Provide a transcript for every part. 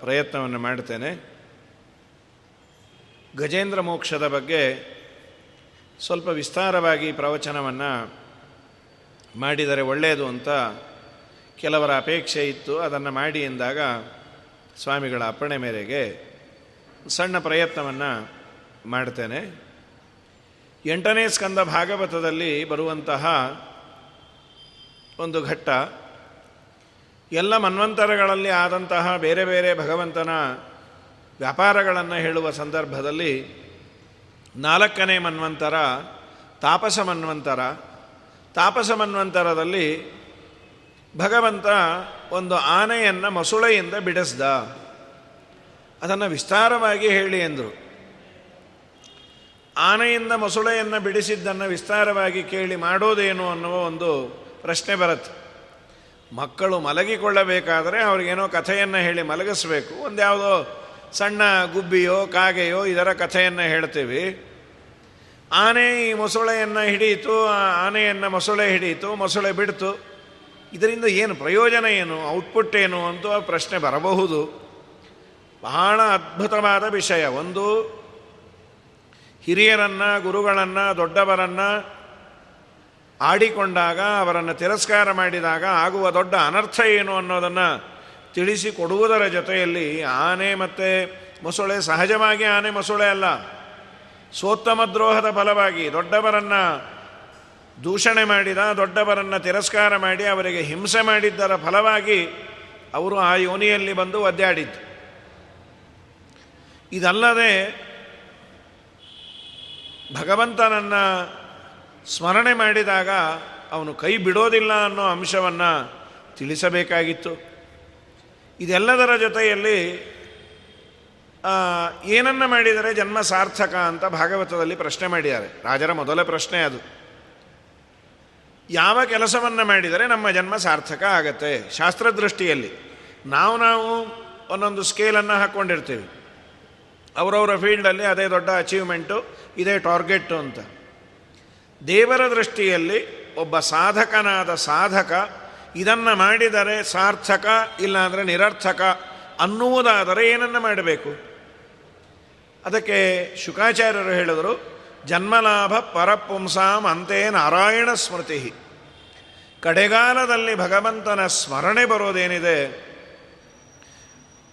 ಪ್ರಯತ್ನವನ್ನು ಮಾಡ್ತೇನೆ ಗಜೇಂದ್ರ ಮೋಕ್ಷದ ಬಗ್ಗೆ ಸ್ವಲ್ಪ ವಿಸ್ತಾರವಾಗಿ ಪ್ರವಚನವನ್ನು ಮಾಡಿದರೆ ಒಳ್ಳೆಯದು ಅಂತ ಕೆಲವರ ಅಪೇಕ್ಷೆ ಇತ್ತು. ಅದನ್ನು ಮಾಡಿ ಎಂದಾಗ ಸ್ವಾಮಿಗಳ ಅಪ್ಪಣೆ ಮೇರೆಗೆ ಸಣ್ಣ ಪ್ರಯತ್ನವನ್ನು ಮಾಡ್ತೇನೆ ಎಂಟನೇ ಸ್ಕಂದ ಭಾಗವತದಲ್ಲಿ ಬರುವಂತಹ ಒಂದು ಘಟ್ಟ ಎಲ್ಲ ಮನ್ವಂತರಗಳಲ್ಲಿ ಆದಂತಹ ಬೇರೆ ಬೇರೆ ಭಗವಂತನ ವ್ಯಾಪಾರಗಳನ್ನು ಹೇಳುವ ಸಂದರ್ಭದಲ್ಲಿ ನಾಲ್ಕನೇ ಮನ್ವಂತರ, ತಾಪಸ ಮನ್ವಂತರ. ತಾಪಸ ಮನ್ವಂತರದಲ್ಲಿ ಭಗವಂತ ಒಂದು ಆನೆಯನ್ನು ಮಸುಳೆಯಿಂದ ಬಿಡಿಸ್ದ. ಅದನ್ನು ವಿಸ್ತಾರವಾಗಿ ಹೇಳಿ ಎಂದರು ಆನೆಯಿಂದ ಮೊಸುಳೆಯನ್ನು ಬಿಡಿಸಿದ್ದನ್ನು ವಿಸ್ತಾರವಾಗಿ ಕೇಳಿ ಮಾಡೋದೇನು ಅನ್ನುವ ಒಂದು ಪ್ರಶ್ನೆ ಬರುತ್ತೆ. ಮಕ್ಕಳು ಮಲಗಿಕೊಳ್ಳಬೇಕಾದರೆ ಅವ್ರಿಗೇನೋ ಕಥೆಯನ್ನು ಹೇಳಿ ಮಲಗಿಸ್ಬೇಕು. ಒಂದು ಯಾವುದೋ ಸಣ್ಣ ಗುಬ್ಬಿಯೋ ಕಾಗೆಯೋ ಇದರ ಕಥೆಯನ್ನು ಹೇಳ್ತೀವಿ. ಆನೆ ಈ ಮೊಸಳೆಯನ್ನು ಹಿಡಿಯಿತು ಆನೆಯನ್ನು ಮೊಸಳೆ ಹಿಡಿಯಿತು, ಮೊಸಳೆ ಬಿಡ್ತು. ಇದರಿಂದ ಏನು ಪ್ರಯೋಜನ ಏನು, ಔಟ್ಪುಟ್ ಏನು ಅಂತ ಪ್ರಶ್ನೆ ಬರಬಹುದು. ಬಹಳ ಅದ್ಭುತವಾದ ವಿಷಯ. ಒಂದು ಹಿರಿಯರನ್ನು, ಗುರುಗಳನ್ನು, ದೊಡ್ಡವರನ್ನು ಆಡಿಕೊಂಡಾಗ, ಅವರನ್ನು ತಿರಸ್ಕಾರ ಮಾಡಿದಾಗ ಆಗುವ ದೊಡ್ಡ ಅನರ್ಥ ಏನು ಅನ್ನೋದನ್ನು ತಿಳಿಸಿಕೊಡುವುದರ ಜೊತೆಯಲ್ಲಿ ಆನೆ ಮತ್ತು ಮೊಸಳೆ ಸಹಜವಾಗಿ ಆನೆ ಮೊಸಳೆ ಅಲ್ಲ. ಸೋತ್ತಮ ದ್ರೋಹದ ಫಲವಾಗಿ ದೊಡ್ಡವರನ್ನು ದೂಷಣೆ ಮಾಡಿದ, ದೊಡ್ಡವರನ್ನು ತಿರಸ್ಕಾರ ಮಾಡಿ ಅವರಿಗೆ ಹಿಂಸೆ ಮಾಡಿದ್ದರ ಫಲವಾಗಿ ಅವರು ಆ ಯೋನಿಯಲ್ಲಿ ಬಂದು ಒದ್ದಾಡಿದ್ದು. ಇದಲ್ಲದೆ ಭಗವಂತನನ್ನು ಸ್ಮರಣೆ ಮಾಡಿದಾಗ ಅವನು ಕೈ ಬಿಡೋದಿಲ್ಲ ಅನ್ನೋ ಅಂಶವನ್ನು ತಿಳಿಸಬೇಕಾಗಿತ್ತು. ಇದೆಲ್ಲದರ ಜೊತೆಯಲ್ಲಿ ಏನನ್ನು ಮಾಡಿದರೆ ಜನ್ಮ ಸಾರ್ಥಕ ಅಂತ ಭಾಗವತದಲ್ಲಿ ಪ್ರಶ್ನೆ ಮಾಡಿದ್ದಾರೆ. ರಾಜರ ಮೊದಲ ಪ್ರಶ್ನೆ ಅದು. ಯಾವ ಕೆಲಸವನ್ನು ಮಾಡಿದರೆ ನಮ್ಮ ಜನ್ಮ ಸಾರ್ಥಕ ಆಗತ್ತೆ? ಶಾಸ್ತ್ರದೃಷ್ಟಿಯಲ್ಲಿ ನಾವು ನಾವು ಒಂದೊಂದು ಸ್ಕೇಲನ್ನು ಹಾಕ್ಕೊಂಡಿರ್ತೀವಿ ಅವರವರ ಫೀಲ್ಡಲ್ಲಿ ಅದೇ ದೊಡ್ಡ ಅಚೀವ್ಮೆಂಟು ಇದೇ ಟಾರ್ಗೆಟ್ಟು ಅಂತ. ದೇವರ ದೃಷ್ಟಿಯಲ್ಲಿ ಒಬ್ಬ ಸಾಧಕನಾದ ಸಾಧಕ ಇದನ್ನು ಮಾಡಿದರೆ ಸಾರ್ಥಕ, ಇಲ್ಲಾಂದರೆ ನಿರರ್ಥಕ ಅನ್ನುವುದಾದರೆ ಏನನ್ನು ಮಾಡಬೇಕು? ಅದಕ್ಕೆ ಶುಕಾಚಾರ್ಯರು ಹೇಳಿದರು, ಜನ್ಮಲಾಭ ಪರಪುಂಸಾಂ ಅಂತೆ ನಾರಾಯಣ ಸ್ಮೃತಿ. ಕಡೆಗಾಲದಲ್ಲಿ ಭಗವಂತನ ಸ್ಮರಣೆ ಬರೋದೇನಿದೆ?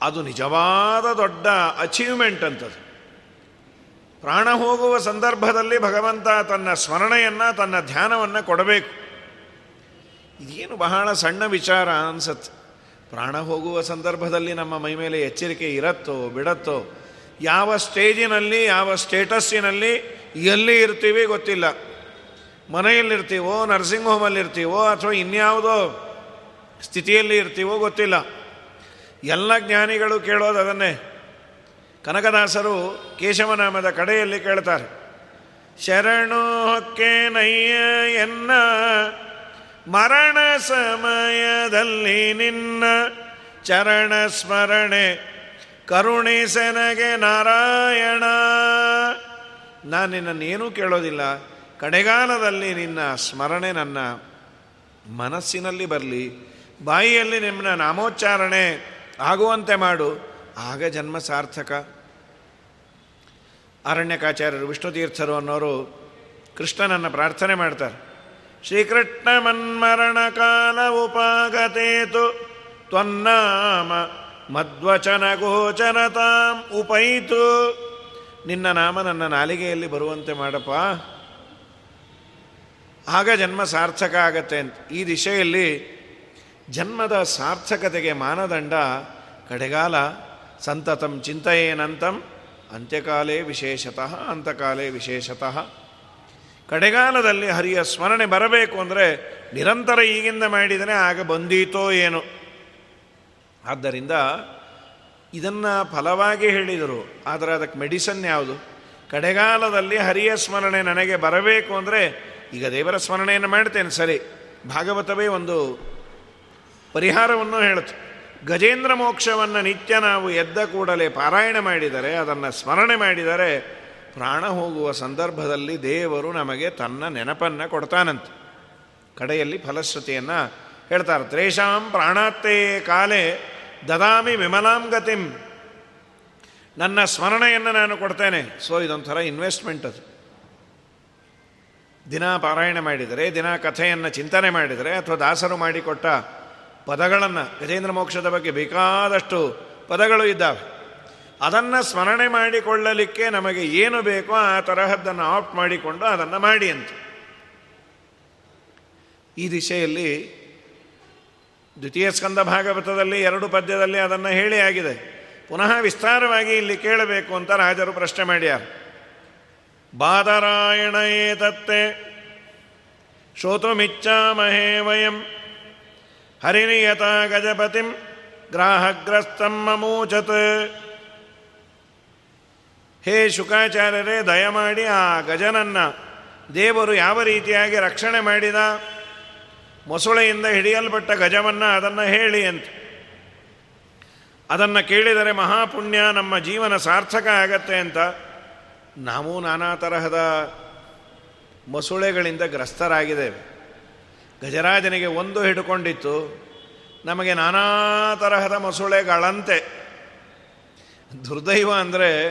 ಅದು ನಿಜವಾದ ದೊಡ್ಡ ಅಚೀವ್ಮೆಂಟ್ ಅಂತದು ಪ್ರಾಣ ಹೋಗುವ ಸಂದರ್ಭದಲ್ಲಿ ಭಗವಂತ ತನ್ನ ಸ್ಮರಣೆಯನ್ನು, ತನ್ನ ಧ್ಯಾನವನ್ನು ಕೊಡಬೇಕು. ಇದೇನು ಬಹಳ ಸಣ್ಣ ವಿಚಾರ ಅನ್ಸತ್ತೆ. ಪ್ರಾಣ ಹೋಗುವ ಸಂದರ್ಭದಲ್ಲಿ ನಮ್ಮ ಮೈ ಮೇಲೆ ಎಚ್ಚರಿಕೆ ಇರತ್ತೋ, ಬಿಡತ್ತೋ, ಯಾವ ಸ್ಟೇಜಿನಲ್ಲಿ, ಯಾವ ಸ್ಟೇಟಸ್ಸಿನಲ್ಲಿ ಎಲ್ಲಿ ಇರ್ತೀವಿ ಗೊತ್ತಿಲ್ಲ. ಮನೆಯಲ್ಲಿರ್ತೀವೋ, ನರ್ಸಿಂಗ್ ಹೋಮಲ್ಲಿರ್ತೀವೋ, ಅಥವಾ ಇನ್ಯಾವುದೋ ಸ್ಥಿತಿಯಲ್ಲಿ ಇರ್ತೀವೋ ಗೊತ್ತಿಲ್ಲ. ಎಲ್ಲ ಜ್ಞಾನಿಗಳು ಕೇಳೋದು ಅದನ್ನೇ. ಕನಕದಾಸರು ಕೇಶವನಾಮದ ಕಡೆಯಲ್ಲಿ ಕೇಳ್ತಾರೆ, ಶರಣು ಹೊಕ್ಕೆ ನಯ್ಯ ಎನ್ನ, ಮರಣ ಸಮಯದಲ್ಲಿ ನಿನ್ನ ಚರಣ ಸ್ಮರಣೆ ಕರುಣಿಸನಗೆ ನಾರಾಯಣ. ನಾನು ನಿನ್ನನ್ನೇನೂ ಕೇಳೋದಿಲ್ಲ, ಕಡೆಗಾಲದಲ್ಲಿ ನಿನ್ನ ಸ್ಮರಣೆ ನನ್ನ ಮನಸ್ಸಿನಲ್ಲಿ ಬರಲಿ, ಬಾಯಿಯಲ್ಲಿ ನಿಮ್ಮನ್ನ ನಾಮೋಚ್ಚಾರಣೆ ಆಗುವಂತೆ ಮಾಡು. ಆಗ ಜನ್ಮ ಸಾರ್ಥಕ. ಅರಣ್ಯಕಾಚಾರ್ಯರು, ವಿಷ್ಣುತೀರ್ಥರು ಅನ್ನೋರು ಕೃಷ್ಣನನ್ನು ಪ್ರಾರ್ಥನೆ ಮಾಡ್ತಾರೆ. ಶ್ರೀಕೃಷ್ಣ ಮನ್ಮರಣ ಕಾಲ ಉಪಾಗತೇತು, ತ್ವನ್ನಾಮ ಮದ್ವಚನ ಗೋಚರತಾಂ ಉಪೈತು. ನಿನ್ನ ನಾಮ ನನ್ನ ನಾಲಿಗೆಯಲ್ಲಿ ಬರುವಂತೆ ಮಾಡಪ್ಪ. ಆಗ ಜನ್ಮ ಸಾರ್ಥಕ ಆಗತ್ತೆ ಅಂತ. ಈ ದಿಶೆಯಲ್ಲಿ ಜನ್ಮದ ಸಾರ್ಥಕತೆಗೆ ಮಾನದಂಡ ಕಡೆಗಾಲ, ಸಂತತಂ ಚಿಂತೆಯೇನಂತಂ ಅಂತ್ಯಕಾಲೇ ವಿಶೇಷತಃ, ಅಂತಕಾಲೇ ವಿಶೇಷತಃ. ಕಡೆಗಾಲದಲ್ಲಿ ಹರಿಯ ಸ್ಮರಣೆ ಬರಬೇಕು ಅಂದರೆ ನಿರಂತರ ಈಗಿಂದ ಮಾಡಿದರೆ ಆಗ ಬಂದೀತೋ ಏನು. ಆದ್ದರಿಂದ ಇದನ್ನು ಫಲವಾಗಿ ಹೇಳಿದರು. ಆದರೆ ಅದಕ್ಕೆ ಮೆಡಿಸನ್ ಯಾವುದು? ಕಡೆಗಾಲದಲ್ಲಿ ಹರಿಯ ಸ್ಮರಣೆ ನನಗೆ ಬರಬೇಕು ಅಂದರೆ ಈಗ ದೇವರ ಸ್ಮರಣೆಯನ್ನು ಮಾಡ್ತೇನೆ, ಸರಿ. ಭಾಗವತವೇ ಒಂದು ಪರಿಹಾರವನ್ನು ಹೇಳುತ್ತೆ. ಗಜೇಂದ್ರ ಮೋಕ್ಷವನ್ನು ನಿತ್ಯ ನಾವು ಎದ್ದ ಕೂಡಲೇ ಪಾರಾಯಣ ಮಾಡಿದರೆ, ಅದನ್ನು ಸ್ಮರಣೆ ಮಾಡಿದರೆ, ಪ್ರಾಣ ಹೋಗುವ ಸಂದರ್ಭದಲ್ಲಿ ದೇವರು ನಮಗೆ ತನ್ನ ನೆನಪನ್ನು ಕೊಡ್ತಾನಂತೆ. ಕಡೆಯಲ್ಲಿ ಫಲಶ್ರುತಿಯನ್ನು ಹೇಳ್ತಾರೆ, ತ್ರೇಷಾಂ ಪ್ರಾಣಾತ್ತೇ ಕಾಲೇ ದದಾಮಿ ವಿಮಲಾಂ ಗತಿಂ. ನನ್ನ ಸ್ಮರಣೆಯನ್ನು ನಾನು ಕೊಡ್ತೇನೆ. ಸೊ ಇದೊಂಥರ ಇನ್ವೆಸ್ಟ್ಮೆಂಟ್ ಅದು. ದಿನ ಪಾರಾಯಣ ಮಾಡಿದರೆ, ದಿನ ಕಥೆಯನ್ನು ಚಿಂತನೆ ಮಾಡಿದರೆ, ಅಥವಾ ದಾಸರು ಮಾಡಿಕೊಟ್ಟ ಪದಗಳನ್ನು ಗಜೇಂದ್ರ ಮೋಕ್ಷದ ಬಗ್ಗೆ ಬೇಕಾದಷ್ಟು ಪದಗಳು ಇದ್ದಾವೆ. ಅದನ್ನು ಸ್ಮರಣೆ ಮಾಡಿಕೊಳ್ಳಲಿಕ್ಕೆ ನಮಗೆ ಏನು ಬೇಕೋ ಆ ತರಹದ್ದನ್ನು ಆಪ್ಟ್ ಮಾಡಿಕೊಂಡು ಅದನ್ನು ಮಾಡಿ ಅಂತ. ಈ ದಿಶೆಯಲ್ಲಿ ದ್ವಿತೀಯ ಸ್ಕಂದ ಭಾಗವತದಲ್ಲಿ ಎರಡು ಪದ್ಯದಲ್ಲಿ ಅದನ್ನು ಹೇಳಿ ಆಗಿದೆ. ಪುನಃ ವಿಸ್ತಾರವಾಗಿ ಇಲ್ಲಿ ಕೇಳಬೇಕು ಅಂತ ರಾಜರು ಪ್ರಶ್ನೆ ಮಾಡ್ಯಾರ. ಬಾದರಾಯಣ ಏತತ್ತೆ ಶ್ರೋತುಮಿಚ್ಚಾಮಹೇ ವಯಂ. ಹರಿನಿಯತ ಗಜಪತಿಂ ಗ್ರಾಹಗ್ರಸ್ತಂ ಮಮೂಚತ್ ಹೇ ಶುಕಾಚಾರ್ಯರೇ ದಯಮಾಡಿ ಆ ಗಜನನ್ನ ದೇವರು ಯಾವ ರೀತಿಯಾಗಿ ರಕ್ಷಣೆ ಮಾಡಿದ? ಮೊಸಳೆಯಿಂದ ಹಿಡಿಯಲ್ಪಟ್ಟ ಗಜವನ್ನು ಅದನ್ನು ಹೇಳಿ ಅಂತ. ಅದನ್ನು ಕೇಳಿದರೆ ಮಹಾಪುಣ್ಯ, ನಮ್ಮ ಜೀವನ ಸಾರ್ಥಕ ಆಗತ್ತೆ ಅಂತ. ನಾವು ನಾನಾ ತರಹದ ಮೊಸುಳೆಗಳಿಂದ ಗ್ರಸ್ತರಾಗಿದ್ದೇವೆ. ಗಜರಾಜನಿಗೆ ಒಂದು ಹಿಡ್ಕೊಂಡಿತ್ತು. ನಮಗೆ ನಾನಾ ತರಹದ ಮೊಸಳೆಗಳಂತೆ. ದುರ್ದೈವ ಅಂದರೆ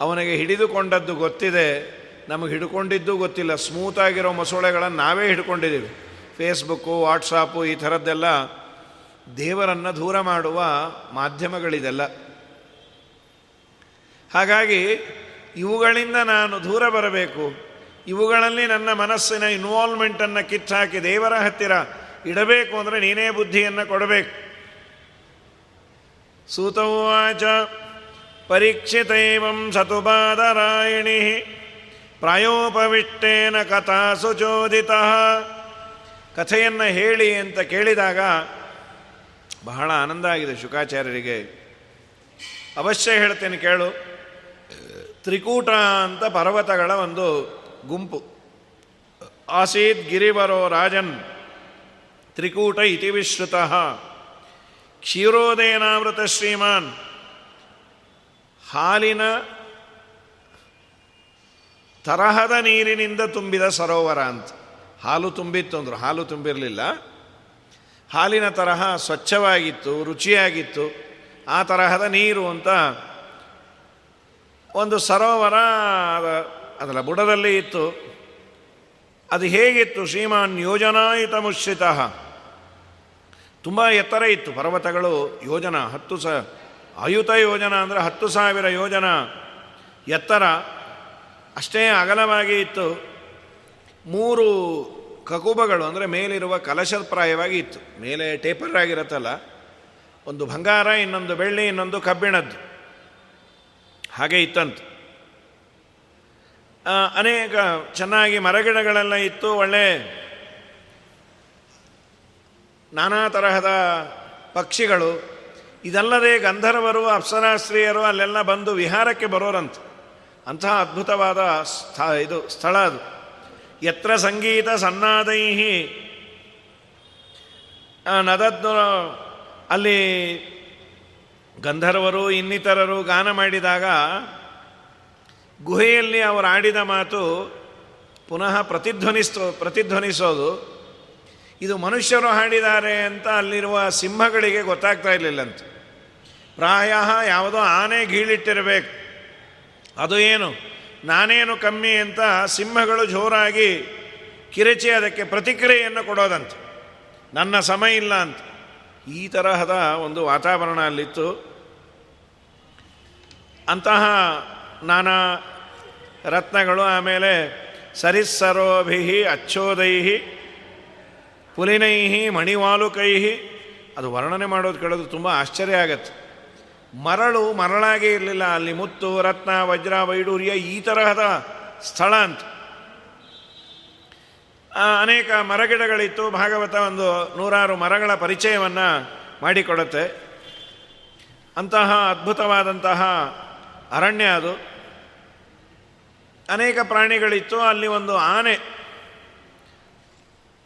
ಅವನಿಗೆ ಹಿಡಿದುಕೊಂಡದ್ದು ಗೊತ್ತಿದೆ. ನಮಗೆ ಹಿಡ್ಕೊಂಡಿದ್ದು ಗೊತ್ತಿಲ್ಲ. ಸ್ಮೂತಾಗಿರೋ ಮೊಸಳೆಗಳನ್ನು ನಾವೇ ಹಿಡ್ಕೊಂಡಿದ್ದೀವಿ. ಫೇಸ್ಬುಕ್ಕು ವಾಟ್ಸಾಪು ಈ ಥರದ್ದೆಲ್ಲ ದೇವರನ್ನು ದೂರ ಮಾಡುವ ಮಾಧ್ಯಮಗಳಿದೆಲ್ಲ. ಹಾಗಾಗಿ ಇವುಗಳಿಂದ ನಾನು ದೂರ ಬರಬೇಕು. ಇವುಗಳಲ್ಲಿ ನನ್ನ ಮನಸ್ಸಿನ ಇನ್ವಾಲ್ವ್ಮೆಂಟನ್ನು ಕಿತ್ತಾಕಿ ದೇವರ ಹತ್ತಿರ ಇಡಬೇಕು ಅಂದರೆ ನೀನೇ ಬುದ್ಧಿಯನ್ನು ಕೊಡಬೇಕು. ಸೂತವಾಚ, ಪರೀಕ್ಷಿತೈವಂ ಸತುಬಾದರಾಯಣಿ, ಪ್ರಾಯೋಪವಿಷ್ಟೇನ ಕಥಾ ಸುಚೋದಿತ ಕಥೆಯನ್ನು ಹೇಳಿ ಅಂತ ಕೇಳಿದಾಗ ಬಹಳ ಆನಂದ ಆಗಿದೆ ಶುಕಾಚಾರ್ಯರಿಗೆ. ಅವಶ್ಯ ಹೇಳ್ತೇನೆ ಕೇಳು. ತ್ರಿಕೂಟ ಅಂತ ಪರ್ವತಗಳ ಒಂದು ಗುಂಪು. ಆಸೀತ್ ಗಿರಿವರೋ ರಾಜನ್, ತ್ರಿಕೂಟ ಇತಿ ವಿಶ್ರುತ. ಕ್ಷೀರೋದಯನಾವೃತ ಶ್ರೀಮಾನ್. ಹಾಲಿನ ತರಹದ ನೀರಿನಿಂದ ತುಂಬಿದ ಸರೋವರ ಅಂತ. ಹಾಲು ತುಂಬಿತ್ತು ಅಂದರು. ಹಾಲು ತುಂಬಿರಲಿಲ್ಲ. ಹಾಲಿನ ತರಹ ಸ್ವಚ್ಛವಾಗಿತ್ತು, ರುಚಿಯಾಗಿತ್ತು. ಆ ತರಹದ ನೀರು ಅಂತ ಒಂದು ಸರೋವರ ಅದರ ಬುಡದಲ್ಲಿ ಇತ್ತು. ಅದು ಹೇಗಿತ್ತು? ಶ್ರೀಮಾನ್ ಯೋಜನಾಯುತ ಮುಶ್ರಿತ ತುಂಬ ಎತ್ತರ ಇತ್ತು. ಪರ್ವತಗಳು ಯೋಜನ, ಹತ್ತು ಸ, ಆಯುತ ಯೋಜನ ಅಂದರೆ ಹತ್ತು ಸಾವಿರ ಯೋಜನ ಎತ್ತರ. ಅಷ್ಟೇ ಅಗಲವಾಗಿ ಇತ್ತು. ಮೂರು ಕಕುಬಗಳು ಅಂದರೆ ಮೇಲಿರುವ ಕಲಶಪ್ರಾಯವಾಗಿ ಇತ್ತು. ಮೇಲೆ ಟೇಪರ್ ಆಗಿರುತ್ತಲ್ಲ, ಒಂದು ಬಂಗಾರ, ಇನ್ನೊಂದು ಬೆಳ್ಳಿ, ಇನ್ನೊಂದು ಕಬ್ಬಿಣದ್ದು. ಹಾಗೆ ಇತ್ತಂತೆ. ಅನೇಕ ಚೆನ್ನಾಗಿ ಮರಗಿಡಗಳೆಲ್ಲ ಇತ್ತು, ಒಳ್ಳೆ ನಾನಾ ತರಹದ ಪಕ್ಷಿಗಳು. ಇದಲ್ಲದೆ ಗಂಧರ್ವರು, ಅಪ್ಸರಾಸ್ತ್ರೀಯರು ಅಲ್ಲೆಲ್ಲ ಬಂದು ವಿಹಾರಕ್ಕೆ ಬರೋರಂತ. ಅಂತಹ ಅದ್ಭುತವಾದ ಸ್ಥ, ಇದು ಸ್ಥಳ ಅದು. ಎತ್ರ ಸಂಗೀತ ಸನ್ನಾದೈಹಿ ನದದ್ದು ಅಲ್ಲಿ ಗಂಧರ್ವರು, ಇನ್ನಿತರರು ಗಾನ ಮಾಡಿದಾಗ ಗುಹೆಯಲ್ಲಿ ಅವರು ಆಡಿದ ಮಾತು ಪುನಃ ಪ್ರತಿಧ್ವನಿಸ್ತೋ, ಪ್ರತಿಧ್ವನಿಸೋದು. ಇದು ಮನುಷ್ಯರು ಹಾಡಿದ್ದಾರೆ ಅಂತ ಅಲ್ಲಿರುವ ಸಿಂಹಗಳಿಗೆ ಗೊತ್ತಾಗ್ತಾ ಇರಲಿಲ್ಲಂತ. ಪ್ರಾಯ ಯಾವುದೋ ಆನೆ ಗೀಳಿಟ್ಟಿರಬೇಕು. ಅದು ಏನು? ನಾನೇನು ಕಮ್ಮಿ ಅಂತ ಸಿಂಹಗಳು ಜೋರಾಗಿ ಕಿರಚಿ ಅದಕ್ಕೆ ಪ್ರತಿಕ್ರಿಯೆಯನ್ನು ಕೊಡೋದಂತ. ನನ್ನ ಸಮಯ ಇಲ್ಲ ಅಂತ. ಈ ತರಹದ ಒಂದು ವಾತಾವರಣ ಅಲ್ಲಿತ್ತು. ಅಂತಹ ನಾನಾ ರತ್ನಗಳು ಆಮೇಲೆ ಸರಿಸ್ಸರೋಭಿ ಅಚ್ಚೋದೈ ಪುಲಿನೈಹಿ, ಮಣಿವಾಲುಕೈಹಿ. ಅದು ವರ್ಣನೆ ಮಾಡೋದು ಕೇಳೋದು ತುಂಬ ಆಶ್ಚರ್ಯ ಆಗತ್ತೆ. ಮರಳು ಮರಳಾಗೇ ಇರಲಿಲ್ಲ. ಅಲ್ಲಿ ಮುತ್ತು, ರತ್ನ, ವಜ್ರ, ವೈಡೂರ್ಯ ಈ ತರಹದ ಸ್ಥಳ ಅಂತ. ಅನೇಕ ಮರಗಿಡಗಳಿತ್ತು. ಭಾಗವತ ಒಂದು ನೂರಾರು ಮರಗಳ ಪರಿಚಯವನ್ನು ಮಾಡಿಕೊಡುತ್ತೆ. ಅಂತಹ ಅದ್ಭುತವಾದಂತಹ ಅರಣ್ಯ ಅದು. ಅನೇಕ ಪ್ರಾಣಿಗಳಿತ್ತು. ಅಲ್ಲಿ ಒಂದು ಆನೆ.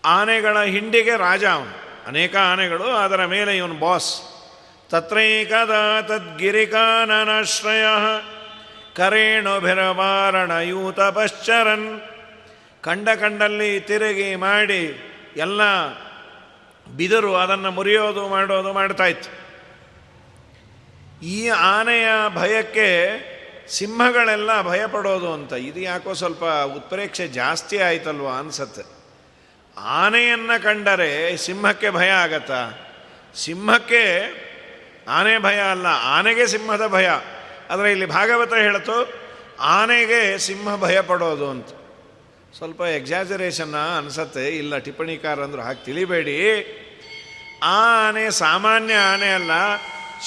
ಆನೆಗಳ ಹಿಂಡಿಗೆ ರಾಜ ಅವನು. ಅನೇಕ ಆನೆಗಳು, ಅದರ ಮೇಲೆ ಇವನು ಬಾಸ್. ತತ್ರೈಕದಾ ತದ್ಗಿರಿಕಾನನಾಶ್ರಯ. ಕರೇಣುಭಿರವಾರಣಯೂತ ಪಶ್ಚರನ್ ಕಂಡ ಕಂಡಲ್ಲಿ ತಿರುಗಿ ಮಾಡಿ ಎಲ್ಲ ಬಿದರು ಅದನ್ನು ಮುರಿಯೋದು, ಮಾಡೋದು ಮಾಡ್ತಾಯಿತ್ತು ಈ ಆನೆಯ ಭಯಕ್ಕೆ ಸಿಂಹಗಳೆಲ್ಲ ಭಯಪಡೋದು ಅಂತ. ಇದು ಯಾಕೋ ಸ್ವಲ್ಪ ಉತ್ಪ್ರೇಕ್ಷೆ ಜಾಸ್ತಿ ಆಯ್ತಲ್ವ ಅನ್ಸತ್ತೆ. ಆನೆಯನ್ನು ಕಂಡರೆ ಸಿಂಹಕ್ಕೆ ಭಯ ಆಗತ್ತಾ? ಸಿಂಹಕ್ಕೆ ಆನೆ ಭಯ ಅಲ್ಲ, ಆನೆಗೆ ಸಿಂಹದ ಭಯ. ಆದರೆ ಇಲ್ಲಿ ಭಾಗವತ ಹೇಳ್ತು, ಆನೆಗೆ ಸಿಂಹ ಭಯ ಪಡೋದು ಅಂತ. ಸ್ವಲ್ಪ ಎಕ್ಸಾಜರೇಷನ್ನ ಅನ್ಸತ್ತೆ, ಇಲ್ಲ ಟಿಪ್ಪಣಿಕಾರ ಅಂದರು ಹಾಗೆ ತಿಳಿಬೇಡಿ. ಆ ಆನೆ ಸಾಮಾನ್ಯ ಆನೆ ಅಲ್ಲ,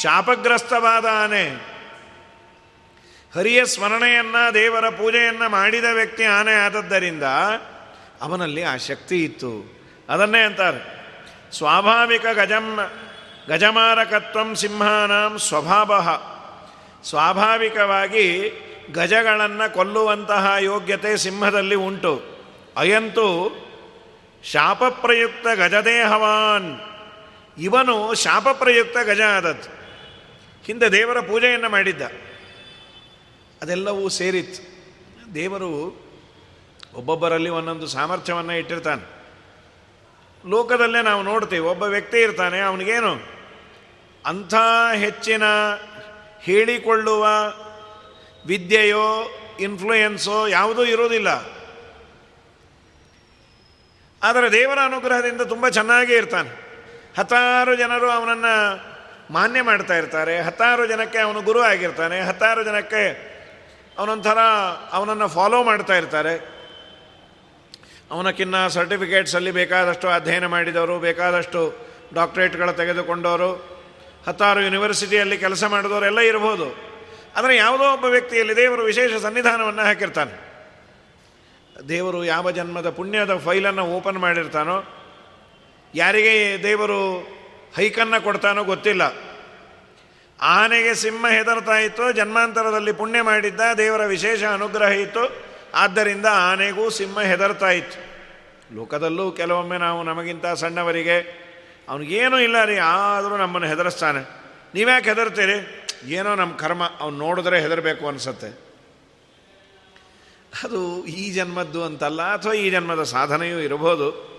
ಶಾಪಗ್ರಸ್ತವಾದ ಆನೆ. ಹರಿಯ ಸ್ಮರಣೆಯನ್ನು, ದೇವರ ಪೂಜೆಯನ್ನು ಮಾಡಿದ ವ್ಯಕ್ತಿ ಆನೆ ಆದದ್ದರಿಂದ ಅವನಲ್ಲಿ ಆ ಶಕ್ತಿ ಇತ್ತು. ಅದನ್ನೇ ಅಂತಾರೆ, ಸ್ವಾಭಾವಿಕ ಗಜಂ ಗಜಮಾರಕತ್ವಂ ಸಿಂಹಾನಾಂ ಸ್ವಭಾವ. ಸ್ವಾಭಾವಿಕವಾಗಿ ಗಜಗಳನ್ನು ಕೊಲ್ಲುವಂತಹ ಯೋಗ್ಯತೆ ಸಿಂಹದಲ್ಲಿ ಉಂಟು. ಅಯಂತೂ ಶಾಪಪ್ರಯುಕ್ತ ಗಜದೇಹವಾನ್, ಇವನು ಶಾಪಪ್ರಯುಕ್ತ ಗಜ ಆದದ್ದು. ಹಿಂದೆ ದೇವರ ಪೂಜೆಯನ್ನು ಮಾಡಿದ್ದ. ಅದೆಲ್ಲವೂ ಸೇರಿತ್ತು. ದೇವರು ಒಬ್ಬೊಬ್ಬರಲ್ಲಿ ಒಂದೊಂದು ಸಾಮರ್ಥ್ಯವನ್ನು ಇಟ್ಟಿರ್ತಾನೆ. ಲೋಕದಲ್ಲೇ ನಾವು ನೋಡ್ತೀವಿ, ಒಬ್ಬ ವ್ಯಕ್ತಿ ಇರ್ತಾನೆ, ಅವನಿಗೇನು? ಅಂಥ ಹೆಚ್ಚಿನ ಹೇಳಿಕೊಳ್ಳುವ ವಿದ್ಯೆಯೋ ಇನ್ಫ್ಲೂಯೆನ್ಸೋ ಯಾವುದೂ ಇರೋದಿಲ್ಲ ಆದರೆ ದೇವರ ಅನುಗ್ರಹದಿಂದ ತುಂಬ ಚೆನ್ನಾಗೇ ಇರ್ತಾನೆ. ಹತ್ತಾರು ಜನರು ಅವನನ್ನು ಮಾನ್ಯ ಮಾಡ್ತಾ ಇರ್ತಾರೆ, ಹತ್ತಾರು ಜನಕ್ಕೆ ಅವನು ಗುರು ಆಗಿರ್ತಾನೆ, ಹತ್ತಾರು ಜನಕ್ಕೆ ಅವನೊಂಥರ ಅವನನ್ನು ಫಾಲೋ ಮಾಡ್ತಾ ಇರ್ತಾರೆ. ಅವನಕ್ಕಿನ್ನ ಸರ್ಟಿಫಿಕೇಟ್ಸಲ್ಲಿ ಬೇಕಾದಷ್ಟು ಅಧ್ಯಯನ ಮಾಡಿದವರು, ಬೇಕಾದಷ್ಟು ಡಾಕ್ಟ್ರೇಟ್ಗಳು ತೆಗೆದುಕೊಂಡವರು, ಹತ್ತಾರು ಯೂನಿವರ್ಸಿಟಿಯಲ್ಲಿ ಕೆಲಸ ಮಾಡಿದವರೆಲ್ಲ ಇರ್ಬೋದು. ಆದರೆ ಯಾವುದೋ ಒಬ್ಬ ವ್ಯಕ್ತಿಯಲ್ಲಿ ದೇವರು ವಿಶೇಷ ಸನ್ನಿಧಾನವನ್ನು ಹಾಕಿರ್ತಾನೆ. ದೇವರು ಯಾವ ಜನ್ಮದ ಪುಣ್ಯದ ಫೈಲನ್ನು ಓಪನ್ ಮಾಡಿರ್ತಾನೋ, ಯಾರಿಗೆ ದೇವರು ಹೈಕನ್ನು ಕೊಡ್ತಾನೋ ಗೊತ್ತಿಲ್ಲ. ಆನೆಗೆ ಸಿಂಹ ಹೆದರ್ತಾ ಇತ್ತು, ಜನ್ಮಾಂತರದಲ್ಲಿ ಪುಣ್ಯ ಮಾಡಿದ್ದ, ದೇವರ ವಿಶೇಷ ಅನುಗ್ರಹ ಇತ್ತು. ಆದ್ದರಿಂದ ಆನೆಗೂ ಸಿಂಹ ಹೆದರ್ತಾ ಇತ್ತು. ಲೋಕದಲ್ಲೂ ಕೆಲವೊಮ್ಮೆ ನಾವು ನಮಗಿಂತ ಸಣ್ಣವರಿಗೆ, ಅವನಿಗೇನೂ ಇಲ್ಲ ರೀ, ಆದರೂ ನಮ್ಮನ್ನು ಹೆದರಿಸ್ತಾನೆ. ನೀವ್ಯಾಕೆ ಹೆದರ್ತೀರಿ? ಏನೋ ನಮ್ಮ ಕರ್ಮ, ಅವ್ನು ನೋಡಿದ್ರೆ ಹೆದರಬೇಕು ಅನಿಸತ್ತೆ. ಅದು ಈ ಜನ್ಮದ್ದು ಅಂತಲ್ಲ, ಅಥವಾ ಈ ಜನ್ಮದ ಸಾಧನೆಯೂ ಇರಬಹುದು.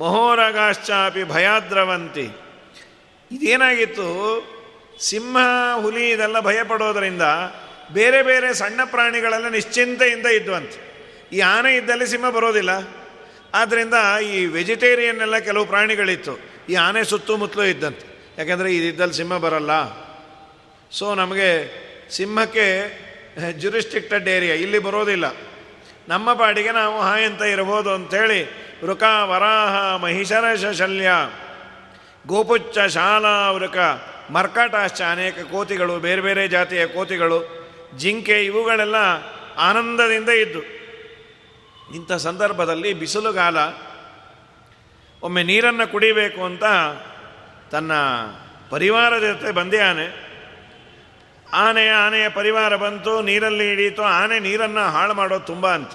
ಮಹೋರಗಾಶ್ಚಾಪಿ ಭಯಾದ್ರವಂತಿ. ಇದೇನಾಗಿತ್ತು? ಸಿಂಹ, ಹುಲಿ ಇದೆಲ್ಲ ಭಯಪಡೋದರಿಂದ ಬೇರೆ ಬೇರೆ ಸಣ್ಣ ಪ್ರಾಣಿಗಳೆಲ್ಲ ನಿಶ್ಚಿಂತೆಯಿಂದ ಇದ್ವಂತೆ. ಈ ಆನೆ ಇದ್ದಲ್ಲಿ ಸಿಂಹ ಬರೋದಿಲ್ಲ. ಆದ್ದರಿಂದ ಈ ವೆಜಿಟೇರಿಯನ್ ಎಲ್ಲ ಕೆಲವು ಪ್ರಾಣಿಗಳಿತ್ತು. ಈ ಆನೆ ಸುತ್ತಮುತ್ತಲೂ ಇದ್ದಂತೆ. ಯಾಕೆಂದರೆ ಇದ್ದಲ್ಲಿ ಸಿಂಹ ಬರಲ್ಲ. ಸೊ ನಮಗೆ ಸಿಂಹಕ್ಕೆ ಜುರಿಸ್ಟಿಕ್ಟೆಡ್ ಏರಿಯಾ ಇಲ್ಲಿ ಬರೋದಿಲ್ಲ. ನಮ್ಮ ಪಾಡಿಗೆ ನಾವು ಹಾಯ್ ಅಂತ ಇರಬಹುದು ಅಂಥೇಳಿ ವೃಕ ವರಾಹ ಮಹಿಷರ ಶಲ್ಯ ಗೋಪುಚ್ಚ ಶಾಲಾ ವೃಕ ಮರ್ಕಾಟಾಶ್ಚ ಅನೇಕ ಕೋತಿಗಳು, ಬೇರೆ ಬೇರೆ ಜಾತಿಯ ಕೋತಿಗಳು, ಜಿಂಕೆ ಇವುಗಳೆಲ್ಲ ಆನಂದದಿಂದ ಇದ್ದು. ಇಂಥ ಸಂದರ್ಭದಲ್ಲಿ ಬಿಸಿಲುಗಾಲ, ಒಮ್ಮೆ ನೀರನ್ನು ಕುಡಿಬೇಕು ಅಂತ ತನ್ನ ಪರಿವಾರದ ಜೊತೆ ಬಂದೆ ಆನೆ ಆನೆಯ ಆನೆಯ ಪರಿವಾರ ಬಂತು, ನೀರಲ್ಲಿ ಹಿಡಿಯಿತು, ಆನೆ ನೀರನ್ನು ಹಾಳು ಮಾಡೋದು ತುಂಬ ಅಂತ.